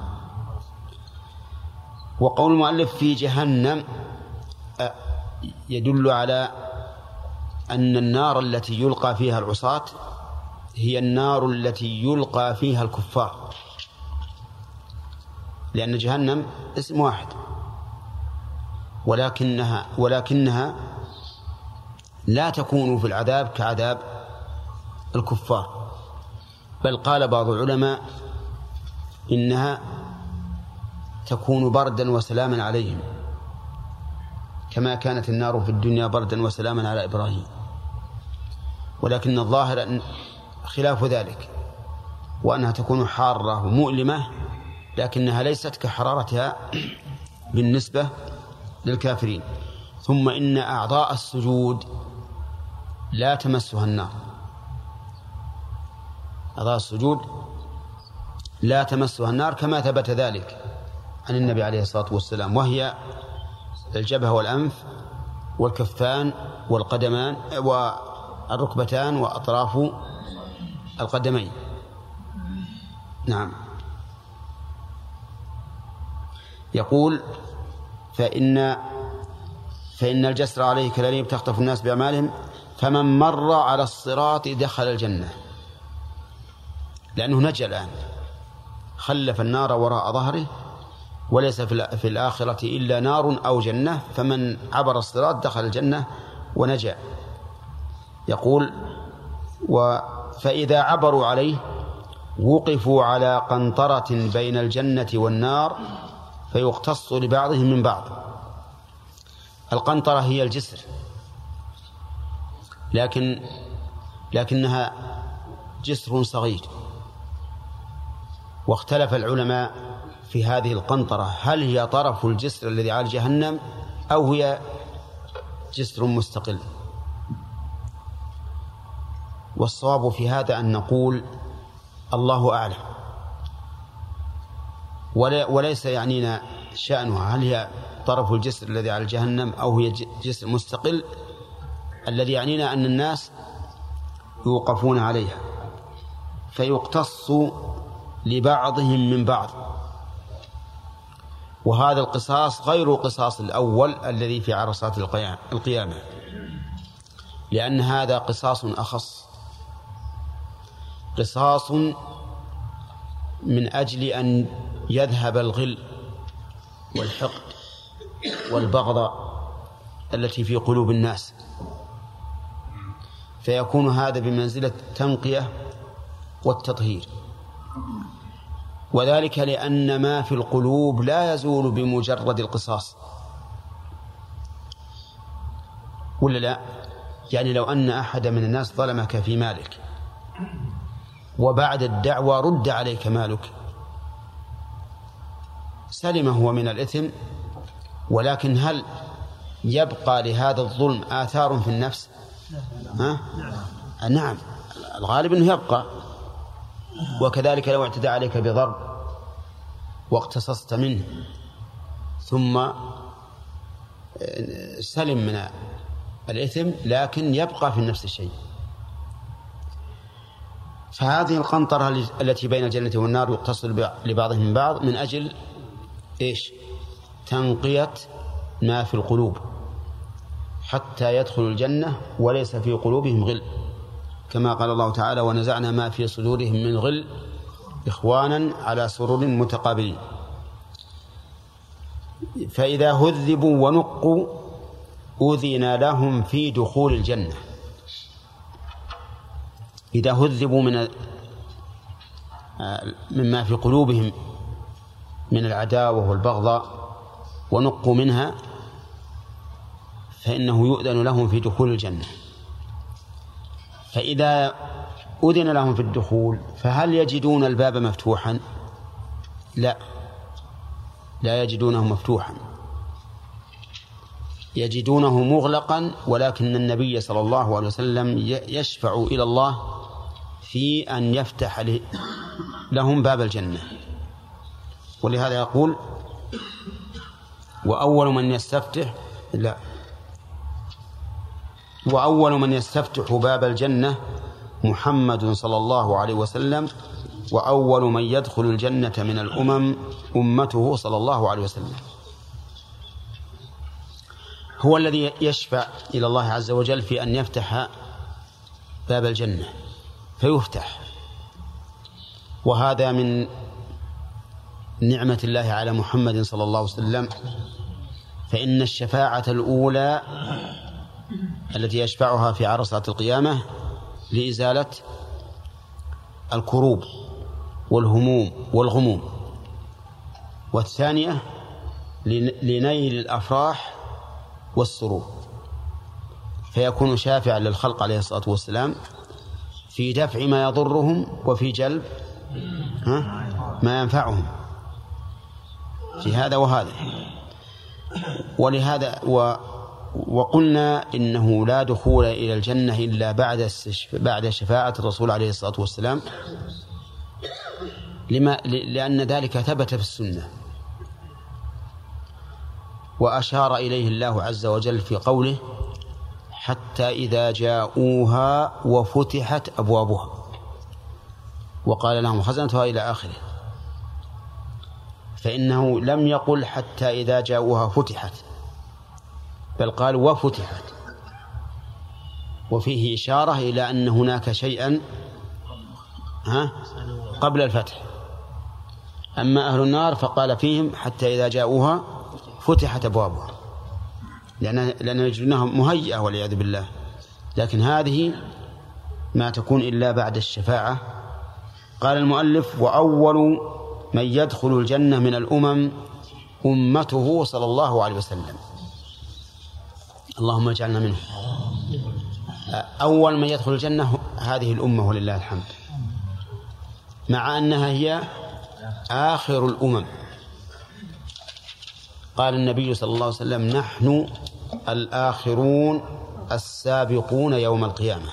وقول المؤلف في جهنم يدل على أن النار التي يلقى فيها العصاة هي النار التي يلقى فيها الكفار لأن جهنم اسم واحد. ولكنها ولكنها لا تكون في العذاب كعذاب الكفار. بل قال بعض العلماء إنها تكون بردا وسلاما عليهم كما كانت النار في الدنيا بردا وسلاما على إبراهيم. ولكن الظاهر خلاف ذلك وأنها تكون حارة ومؤلمة لكنها ليست كحرارتها بالنسبة للكافرين. ثم إن أعضاء السجود لا تمسها النار. أعضاء السجود لا تمسها النار كما ثبت ذلك عن النبي عليه الصلاة والسلام وهي الجبهة والأنف والكفان والقدمان والركبتان وأطراف القدمين. نعم. يقول فإن فإن الجسر عليه كلاليب تخطف الناس بأعمالهم فمن مر على الصراط دخل الجنة. لأنه نجا الآن. خلف النار وراء ظهره وليس في الآخرة إلا نار أو جنة فمن عبر الصراط دخل الجنة ونجا. يقول و فإذا عبروا عليه وقفوا على قنطرة بين الجنة والنار فيقتص لبعضهم من بعض. القنطرة هي الجسر. لكن لكنها جسر صغير. واختلف العلماء في هذه القنطرة. هل هي طرف الجسر الذي على جهنم أو هي جسر مستقل؟ والصواب في هذا أن نقول الله أعلم. وليس يعنينا شأنها. هل هي طرف الجسر الذي على جهنم أو هي جسر مستقل؟ الذي يعنينا أن الناس يوقفون عليها فيقتص لبعضهم من بعض. وهذا القصاص غير القصاص الأول الذي في عرصات القيامة لأن هذا قصاص أخص. قصاص من أجل أن يذهب الغل والحقد والبغض التي في قلوب الناس. فيكون هذا بمنزلة التنقية والتطهير. وذلك لأن ما في القلوب لا يزول بمجرد القصاص. ولا لا؟ يعني لو أن أحد من الناس ظلمك في مالك وبعد الدعوى رد عليك مالك سلم هو من الإثم ولكن هل يبقى لهذا الظلم آثار في النفس؟ ها؟ نعم. الغالب أنه يبقى. وكذلك لو اعتدى عليك بضرب واقتصصت منه ثم آه، سلم من الإثم لكن يبقى في النفس الشيء فهذه القنطرة التي بين الجنة والنار يقتص لبعضهم بعض من أجل إيش؟ تنقية ما في القلوب حتى يدخلوا الجنة وليس في قلوبهم غل. كما قال الله تعالى ونزعنا ما في صدورهم من غل إخوانا على سرور متقابلين فإذا هذبوا ونقوا أذن لهم في دخول الجنة. إذا هذبوا من مما في قلوبهم من العداوة والبغضاء ونقوا منها فإنه يؤذن لهم في دخول الجنة. فإذا أذن لهم في الدخول فهل يجدون الباب مفتوحا؟ لا. لا يجدونه مفتوحا. يجدونه مغلقا ولكن النبي صلى الله عليه وسلم يشفع إلى الله في أن يفتح لهم باب الجنة. ولهذا يقول وأول من يستفتح لا. وأول من يستفتح باب الجنة محمد صلى الله عليه وسلم وأول من يدخل الجنة من الأمم أمته صلى الله عليه وسلم. هو الذي يشفع إلى الله عز وجل في أن يفتح باب الجنة فيفتح. وهذا من نعمة الله على محمد صلى الله عليه وسلم فإن الشفاعة الأولى التي يشفعها في عرصات القيامة لإزالة الكروب والهموم والغموم والثانية لنيل الأفراح والسرور فيكون شافعا للخلق عليه الصلاة والسلام في دفع ما يضرهم وفي جلب ما ينفعهم. في هذا وهذا. ولهذا و وقلنا إنه لا دخول إلى الجنة إلا بعد بعد شفاعة الرسول عليه الصلاة والسلام. لما لأن ذلك ثبت في السنة. وأشار إليه الله عز وجل في قوله حتى إذا جاءوها وفتحت أبوابها وقال لهم خزنتها إلى آخره فإنه لم يقل حتى إذا جاءوها فتحت بل قال وفتحت. وفيه إشارة إلى أن هناك شيئا ها قبل الفتح. أما أهل النار فقال فيهم حتى إذا جاءوها فتحت أبوابها لأن لأن يجدونها مهيئة والعياذ بالله. لكن هذه ما تكون إلا بعد الشفاعة. قال المؤلف وأول من يدخل الجنة من الأمم أمته صلى الله عليه وسلم. اللهم اجعلنا منه. أول من يدخل الجنة هذه الأمة ولله الحمد. مع أنها هي آخر الأمم. قال النبي صلى الله عليه وسلم نحن الآخرون السابقون يوم القيامة.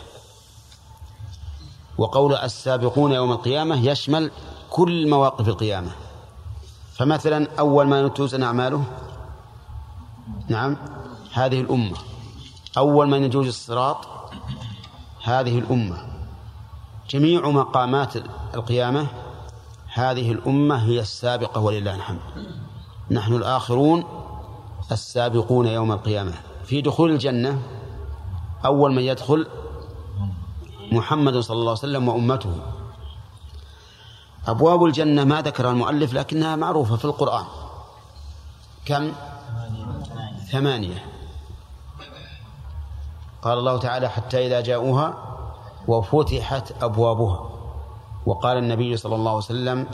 وقول السابقون يوم القيامة يشمل كل مواقف القيامة. فمثلا أول ما توزن أعماله نعم هذه الأمة. أول من يجوز الصراط هذه الأمة. جميع مقامات القيامة هذه الأمة هي السابقة ولله الحمد. نحن الآخرون السابقون يوم القيامة. في دخول الجنة أول من يدخل محمد صلى الله عليه وسلم وأمته. أبواب الجنة ما ذكر المؤلف لكنها معروفة في القرآن. كم؟ ثمانية. قال الله تعالى حتى إذا جاءوها وفتحت أبوابها وقال النبي صلى الله عليه وسلم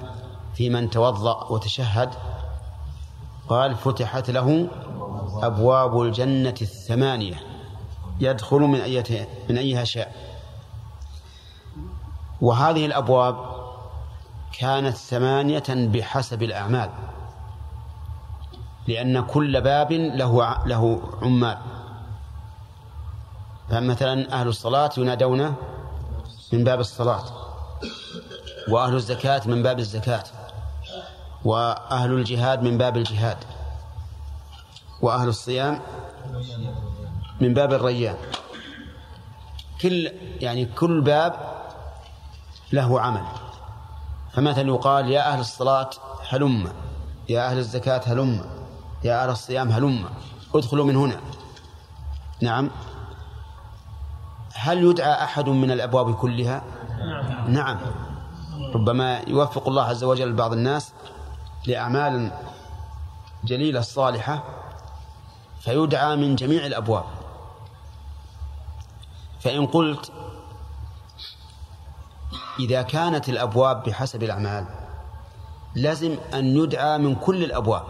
في من توضأ وتشهد قال فتحت له أبواب الجنة الثمانية يدخل من من أيها شاء. وهذه الأبواب كانت ثمانية بحسب الأعمال لأن كل باب له له عمال. فمثلا أهل الصلاة ينادون من باب الصلاة وأهل الزكاة من باب الزكاة وأهل الجهاد من باب الجهاد وأهل الصيام من باب الريان. كل يعني كل باب له عمل. فمثلا يقال يا أهل الصلاة هلم يا أهل الزكاة هلم يا أهل الصيام هلم. ادخلوا من هنا. نعم. هل يدعى أحد من الأبواب كلها؟ نعم. ربما يوفق الله عز وجل بعض الناس لأعمال جليلة صالحة فيدعى من جميع الأبواب. فإن قلت إذا كانت الأبواب بحسب الأعمال لازم أن يدعى من كل الأبواب.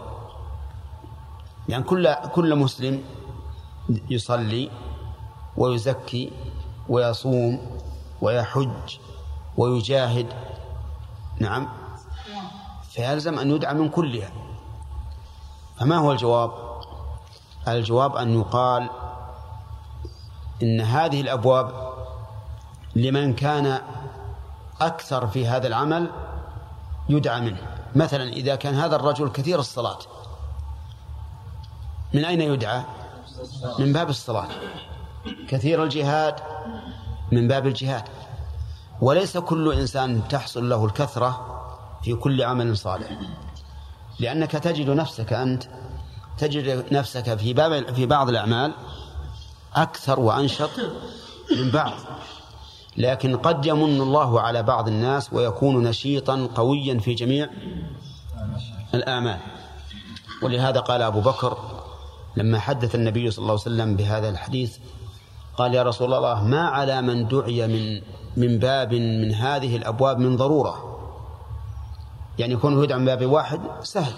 يعني كل كل مسلم يصلي ويزكي ويصوم ويحج ويجاهد. نعم. فيلزم أن يدعى من كلها. فما هو الجواب؟ الجواب أن يقال إن هذه الأبواب لمن كان أكثر في هذا العمل يدعى منه. مثلا إذا كان هذا الرجل كثير الصلاة من أين يدعى؟ من باب الصلاة. كثير الجهاد من باب الجهاد. وليس كل إنسان تحصل له الكثرة في كل عمل صالح. لأنك تجد نفسك أنت تجد نفسك في باب في بعض الأعمال أكثر وأنشط من بعض. لكن قد يمن الله على بعض الناس ويكون نشيطا قويا في جميع الآمال. ولهذا قال أبو بكر لما حدث النبي صلى الله عليه وسلم بهذا الحديث قال يا رسول الله ما على من دعي من من باب من هذه الأبواب من ضرورة؟ يعني يكون يدعى من باب واحد سهل.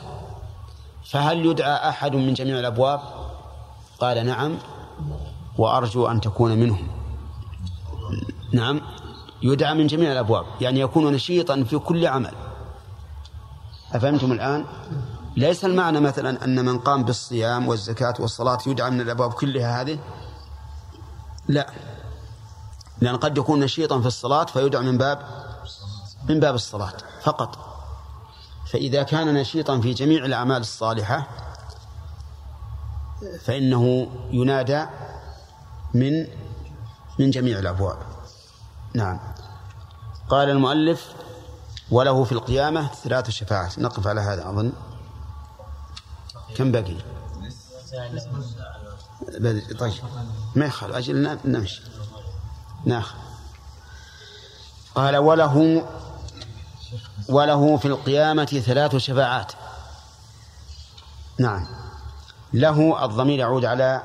فهل يدعى أحد من جميع الأبواب؟ قال نعم وأرجو أن تكون منهم. نعم يدعى من جميع الأبواب يعني يكون نشيطا في كل عمل. أفهمتم الآن؟ ليس المعنى مثلا أن من قام بالصيام والزكاة والصلاة يدعى من الأبواب كلها هذه؟ لا. لأن قد يكون نشيطا في الصلاة فيدعى من باب من باب الصلاة فقط. فإذا كان نشيطا في جميع الأعمال الصالحة فإنه ينادى من من جميع الأبواب. نعم. قال المؤلف وله في القيامة ثلاث شفاعات. نقف على هذا أظن. كم بقي طيب. ما يخال أجل نمشي. ناخذ. قال وله وله في القيامة ثلاث شفاعات. نعم. له الضمير يعود على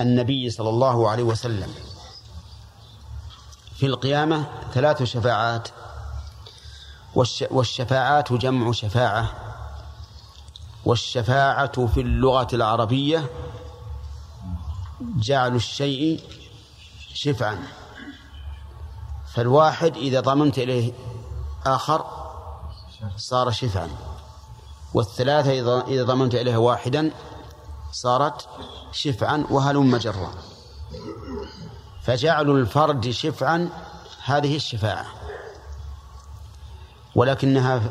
النبي صلى الله عليه وسلم. في القيامة ثلاث شفاعات. والشفاعات جمع شفاعة. والشفاعة في اللغة العربية جعل الشيء شفعا. فالواحد إذا ضمنت إليه آخر صار شفعا. والثلاثة إذا ضمنت إليها واحدا صارت شفعا وهلم جرا. فجعل الفرد شفعا هذه الشفاعة. ولكنها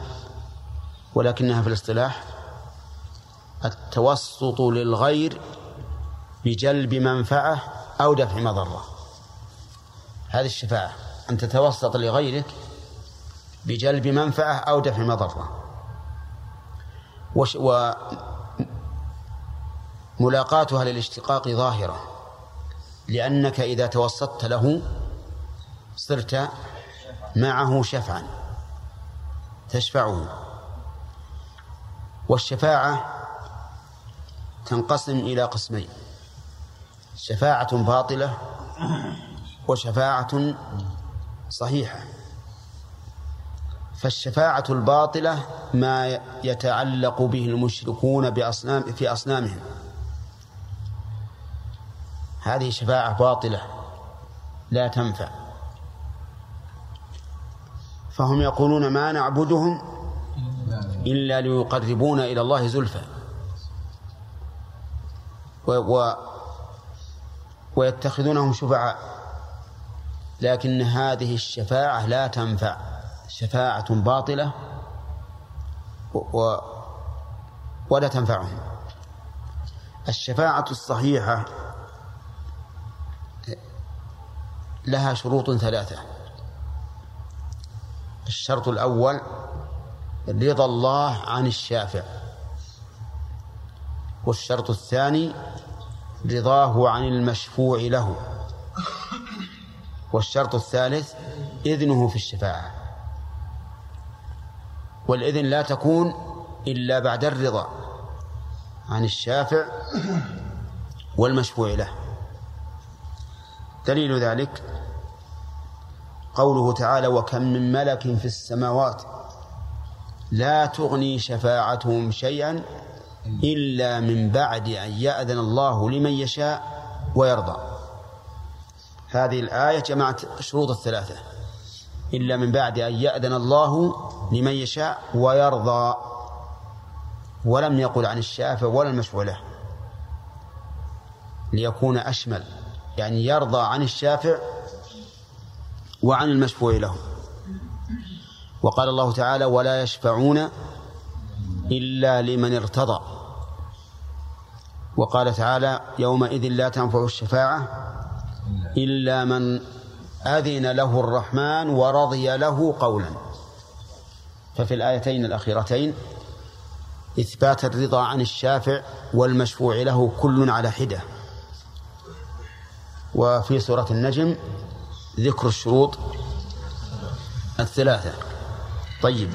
ولكنها في الاصطلاح التوسط للغير بجلب منفعة أو دفع مضرة. هذه الشفاعة أن تتوسط لغيرك بجلب منفعة أو دفع مضرة. وملاقاتها للاشتقاق ظاهرة. لأنك إذا توسطت له صرت معه شفعا تشفعه. والشفاعة تنقسم إلى قسمين شفاعة باطلة وشفاعة صحيحة. فالشفاعة الباطلة ما يتعلق به المشركون بأصنام في أصنامهم. هذه شفاعة باطلة لا تنفع. فهم يقولون ما نعبدهم إلا ليقربونا إلى الله زلفى. و و ويتخذونهم شفعاء. لكن هذه الشفاعة لا تنفع. شفاعة باطلة و ولا تنفعهم. الشفاعة الصحيحة لها شروط ثلاثة. الشرط الأول رضا الله عن الشافع. والشرط الثاني رضاه عن المشفوع له. والشرط الثالث إذنه في الشفاعة. والإذن لا تكون إلا بعد الرضا عن الشافع والمشفوع له. دليل ذلك قوله تعالى وكم من ملك في السماوات لا تغني شفاعتهم شيئا إلا من بعد أن يأذن الله لمن يشاء ويرضى. هذه الآية جمعت الشروط الثلاثة. إلا من بعد أن يأذن الله لمن يشاء ويرضى. ولم يقل عن الشافع ولا المشفوع له. ليكون أشمل. يعني يرضى عن الشافع وعن المشفوع له. وقال الله تعالى ولا يشفعون إلا لمن ارتضى وقال تعالى يومئذ لا تنفع الشفاعة إلا من أذن له الرحمن ورضي له قولا ففي الآيتين الأخيرتين إثبات الرضا عن الشافع والمشفوع له كل على حدة. وفي سورة النجم ذكر الشروط الثلاثة. طيب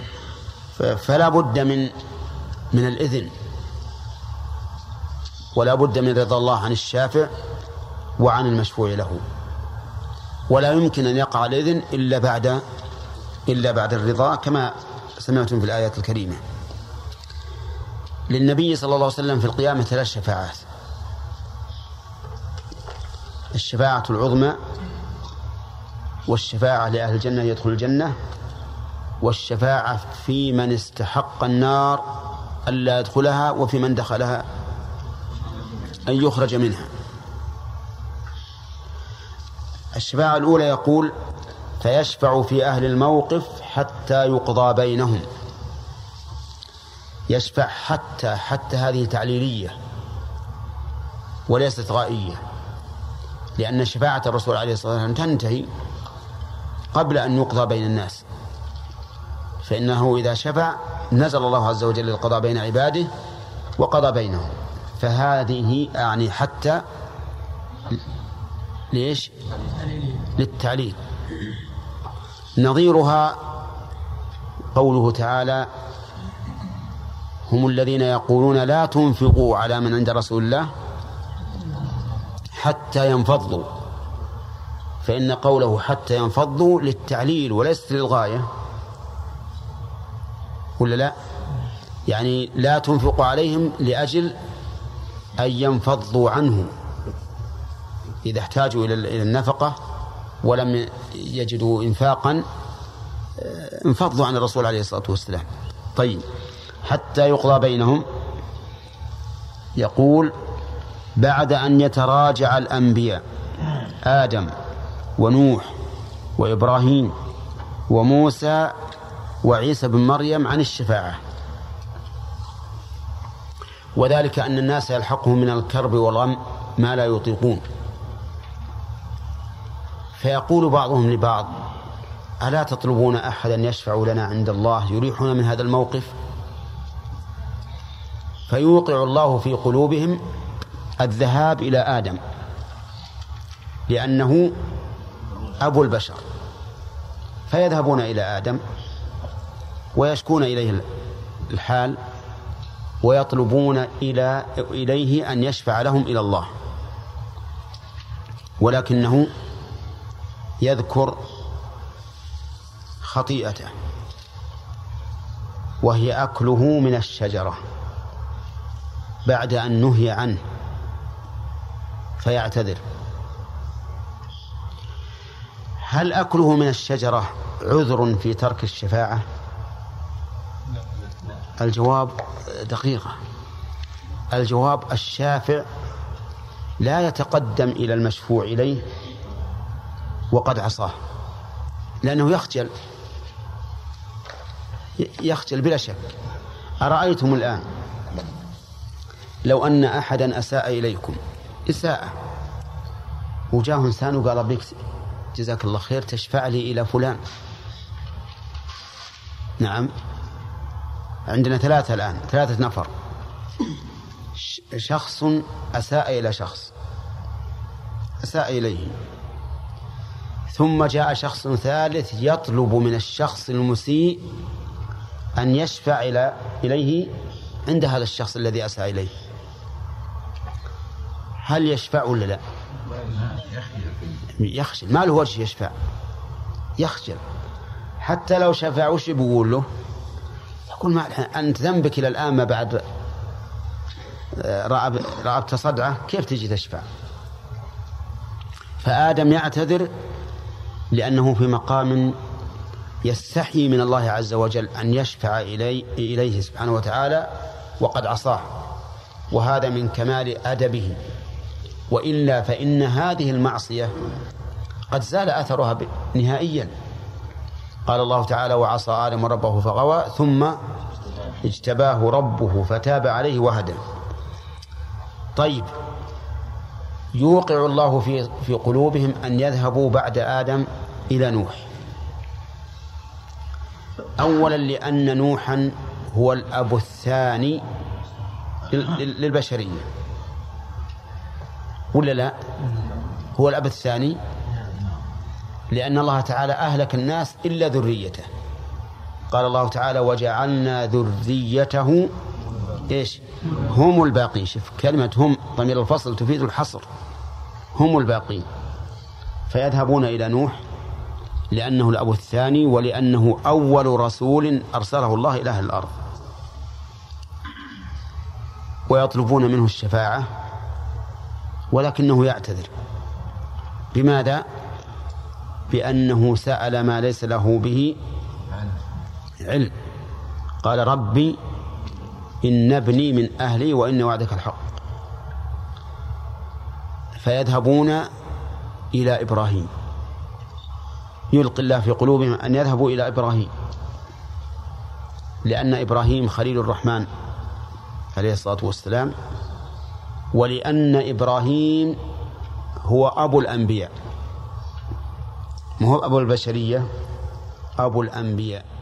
فلا بد من من الإذن. ولا بد من رضا الله عن الشافع وعن المشفوع له. ولا يمكن أن يقع الإذن إلا بعد إلا بعد الرضا كما سمعتم في الآيات الكريمة. للنبي صلى الله عليه وسلم في القيامة ثلاث شفاعات. الشفاعة العظمى والشفاعة لأهل الجنة يدخل الجنة والشفاعة في من استحق النار ألا يدخلها وفي من دخلها أن يخرج منها. الشفاعة الأولى يقول فيشفع في أهل الموقف حتى يقضى بينهم. يشفع حتى حتى هذه تعليلية وليست غائية. لأن شفاعة الرسول عليه الصلاة والسلام تنتهي قبل أن يقضى بين الناس. فإنه إذا شفع نزل الله عز وجل للقضاء بين عباده وقضى بينهم. فهذه أعني حتى ليش؟ للتعليل. نظيرها قوله تعالى هم الذين يقولون لا تنفقوا على من عند رسول الله حتى ينفضوا. فإن قوله حتى ينفضوا للتعليل وليست للغاية. ولا لا؟ يعني لا تنفقوا عليهم لأجل أن ينفضوا عنه إذا احتاجوا إلى النفقة ولم يجدوا إنفاقا انفضوا عن الرسول عليه الصلاة والسلام. طيب حتى يقضى بينهم يقول بعد أن يتراجع الأنبياء آدم ونوح وإبراهيم وموسى وعيسى بن مريم عن الشفاعة. وذلك أن الناس يلحقهم من الكرب والغم ما لا يطيقون. فيقول بعضهم لبعض ألا تطلبون أحدا يشفع لنا عند الله؟ يريحنا من هذا الموقف. فيوقع الله في قلوبهم الذهاب إلى آدم لأنه أبو البشر فيذهبون إلى آدم ويشكون إليه الحال ويطلبون إلى إليه أن يشفع لهم إلى الله. ولكنه يذكر خطيئته وهي أكله من الشجرة بعد أن نهي عنه. فيعتذر. هل أكله من الشجرة عذر في ترك الشفاعة؟ الجواب دقيقة. الجواب الشافع لا يتقدم إلى المشفوع إليه وقد عصاه لأنه يخجل يخجل بلا شك. أرأيتم الآن؟ لو أن أحدا أساء إليكم إساءة. وجاه إنسان وقال بك جزاك الله خير تشفع لي إلى فلان. نعم. عندنا ثلاثة الآن ثلاثة نفر. شخص أساء إلى شخص. أساء إليه. ثم جاء شخص ثالث يطلب من الشخص المسيء أن يشفع إلى إليه عند هذا الشخص الذي أساء إليه. هل يشفع ولا لا؟ يخجل ما له وجه يشفع. يخجل حتى لو شفع وش بيقول له؟ يقول ما أنت ذنبك إلى الآن ما بعد رأبت صدعة كيف تجي تشفع؟ فآدم يعتذر لأنه في مقام يستحي من الله عز وجل أن يشفع إلي إليه سبحانه وتعالى وقد عصاه. وهذا من كمال أدبه. وإلا فإن هذه المعصية قد زال أثرها نهائيا. قال الله تعالى وعصى آدم ربه فغوى ثم اجتباه ربه فتاب عليه وهدى. طيب يوقع الله في في قلوبهم أن يذهبوا بعد آدم إلى نوح. أولا لأن نوحا هو الأب الثاني للبشرية. ولا لا؟ هو الأب الثاني. لأن الله تعالى أهلك الناس إلا ذريته. قال الله تعالى وجعلنا ذريته إيش؟ هم الباقين. شوف كلمة هم ضمير الفصل تفيد الحصر. هم الباقين فيذهبون إلى نوح لأنه الأب الثاني ولأنه أول رسول أرسله الله إلى أهل الأرض. ويطلبون منه الشفاعة. ولكنه يعتذر. بماذا؟ بأنه سأل ما ليس له به علم. قال ربي إن ابني من أهلي وإن وعدك الحق. فيذهبون إلى إبراهيم. يلقي الله في قلوبهم أن يذهبوا إلى إبراهيم. لأن إبراهيم خليل الرحمن عليه الصلاة والسلام ولأن إبراهيم هو أبو الأنبياء. ما هو أبو البشرية أبو الأنبياء.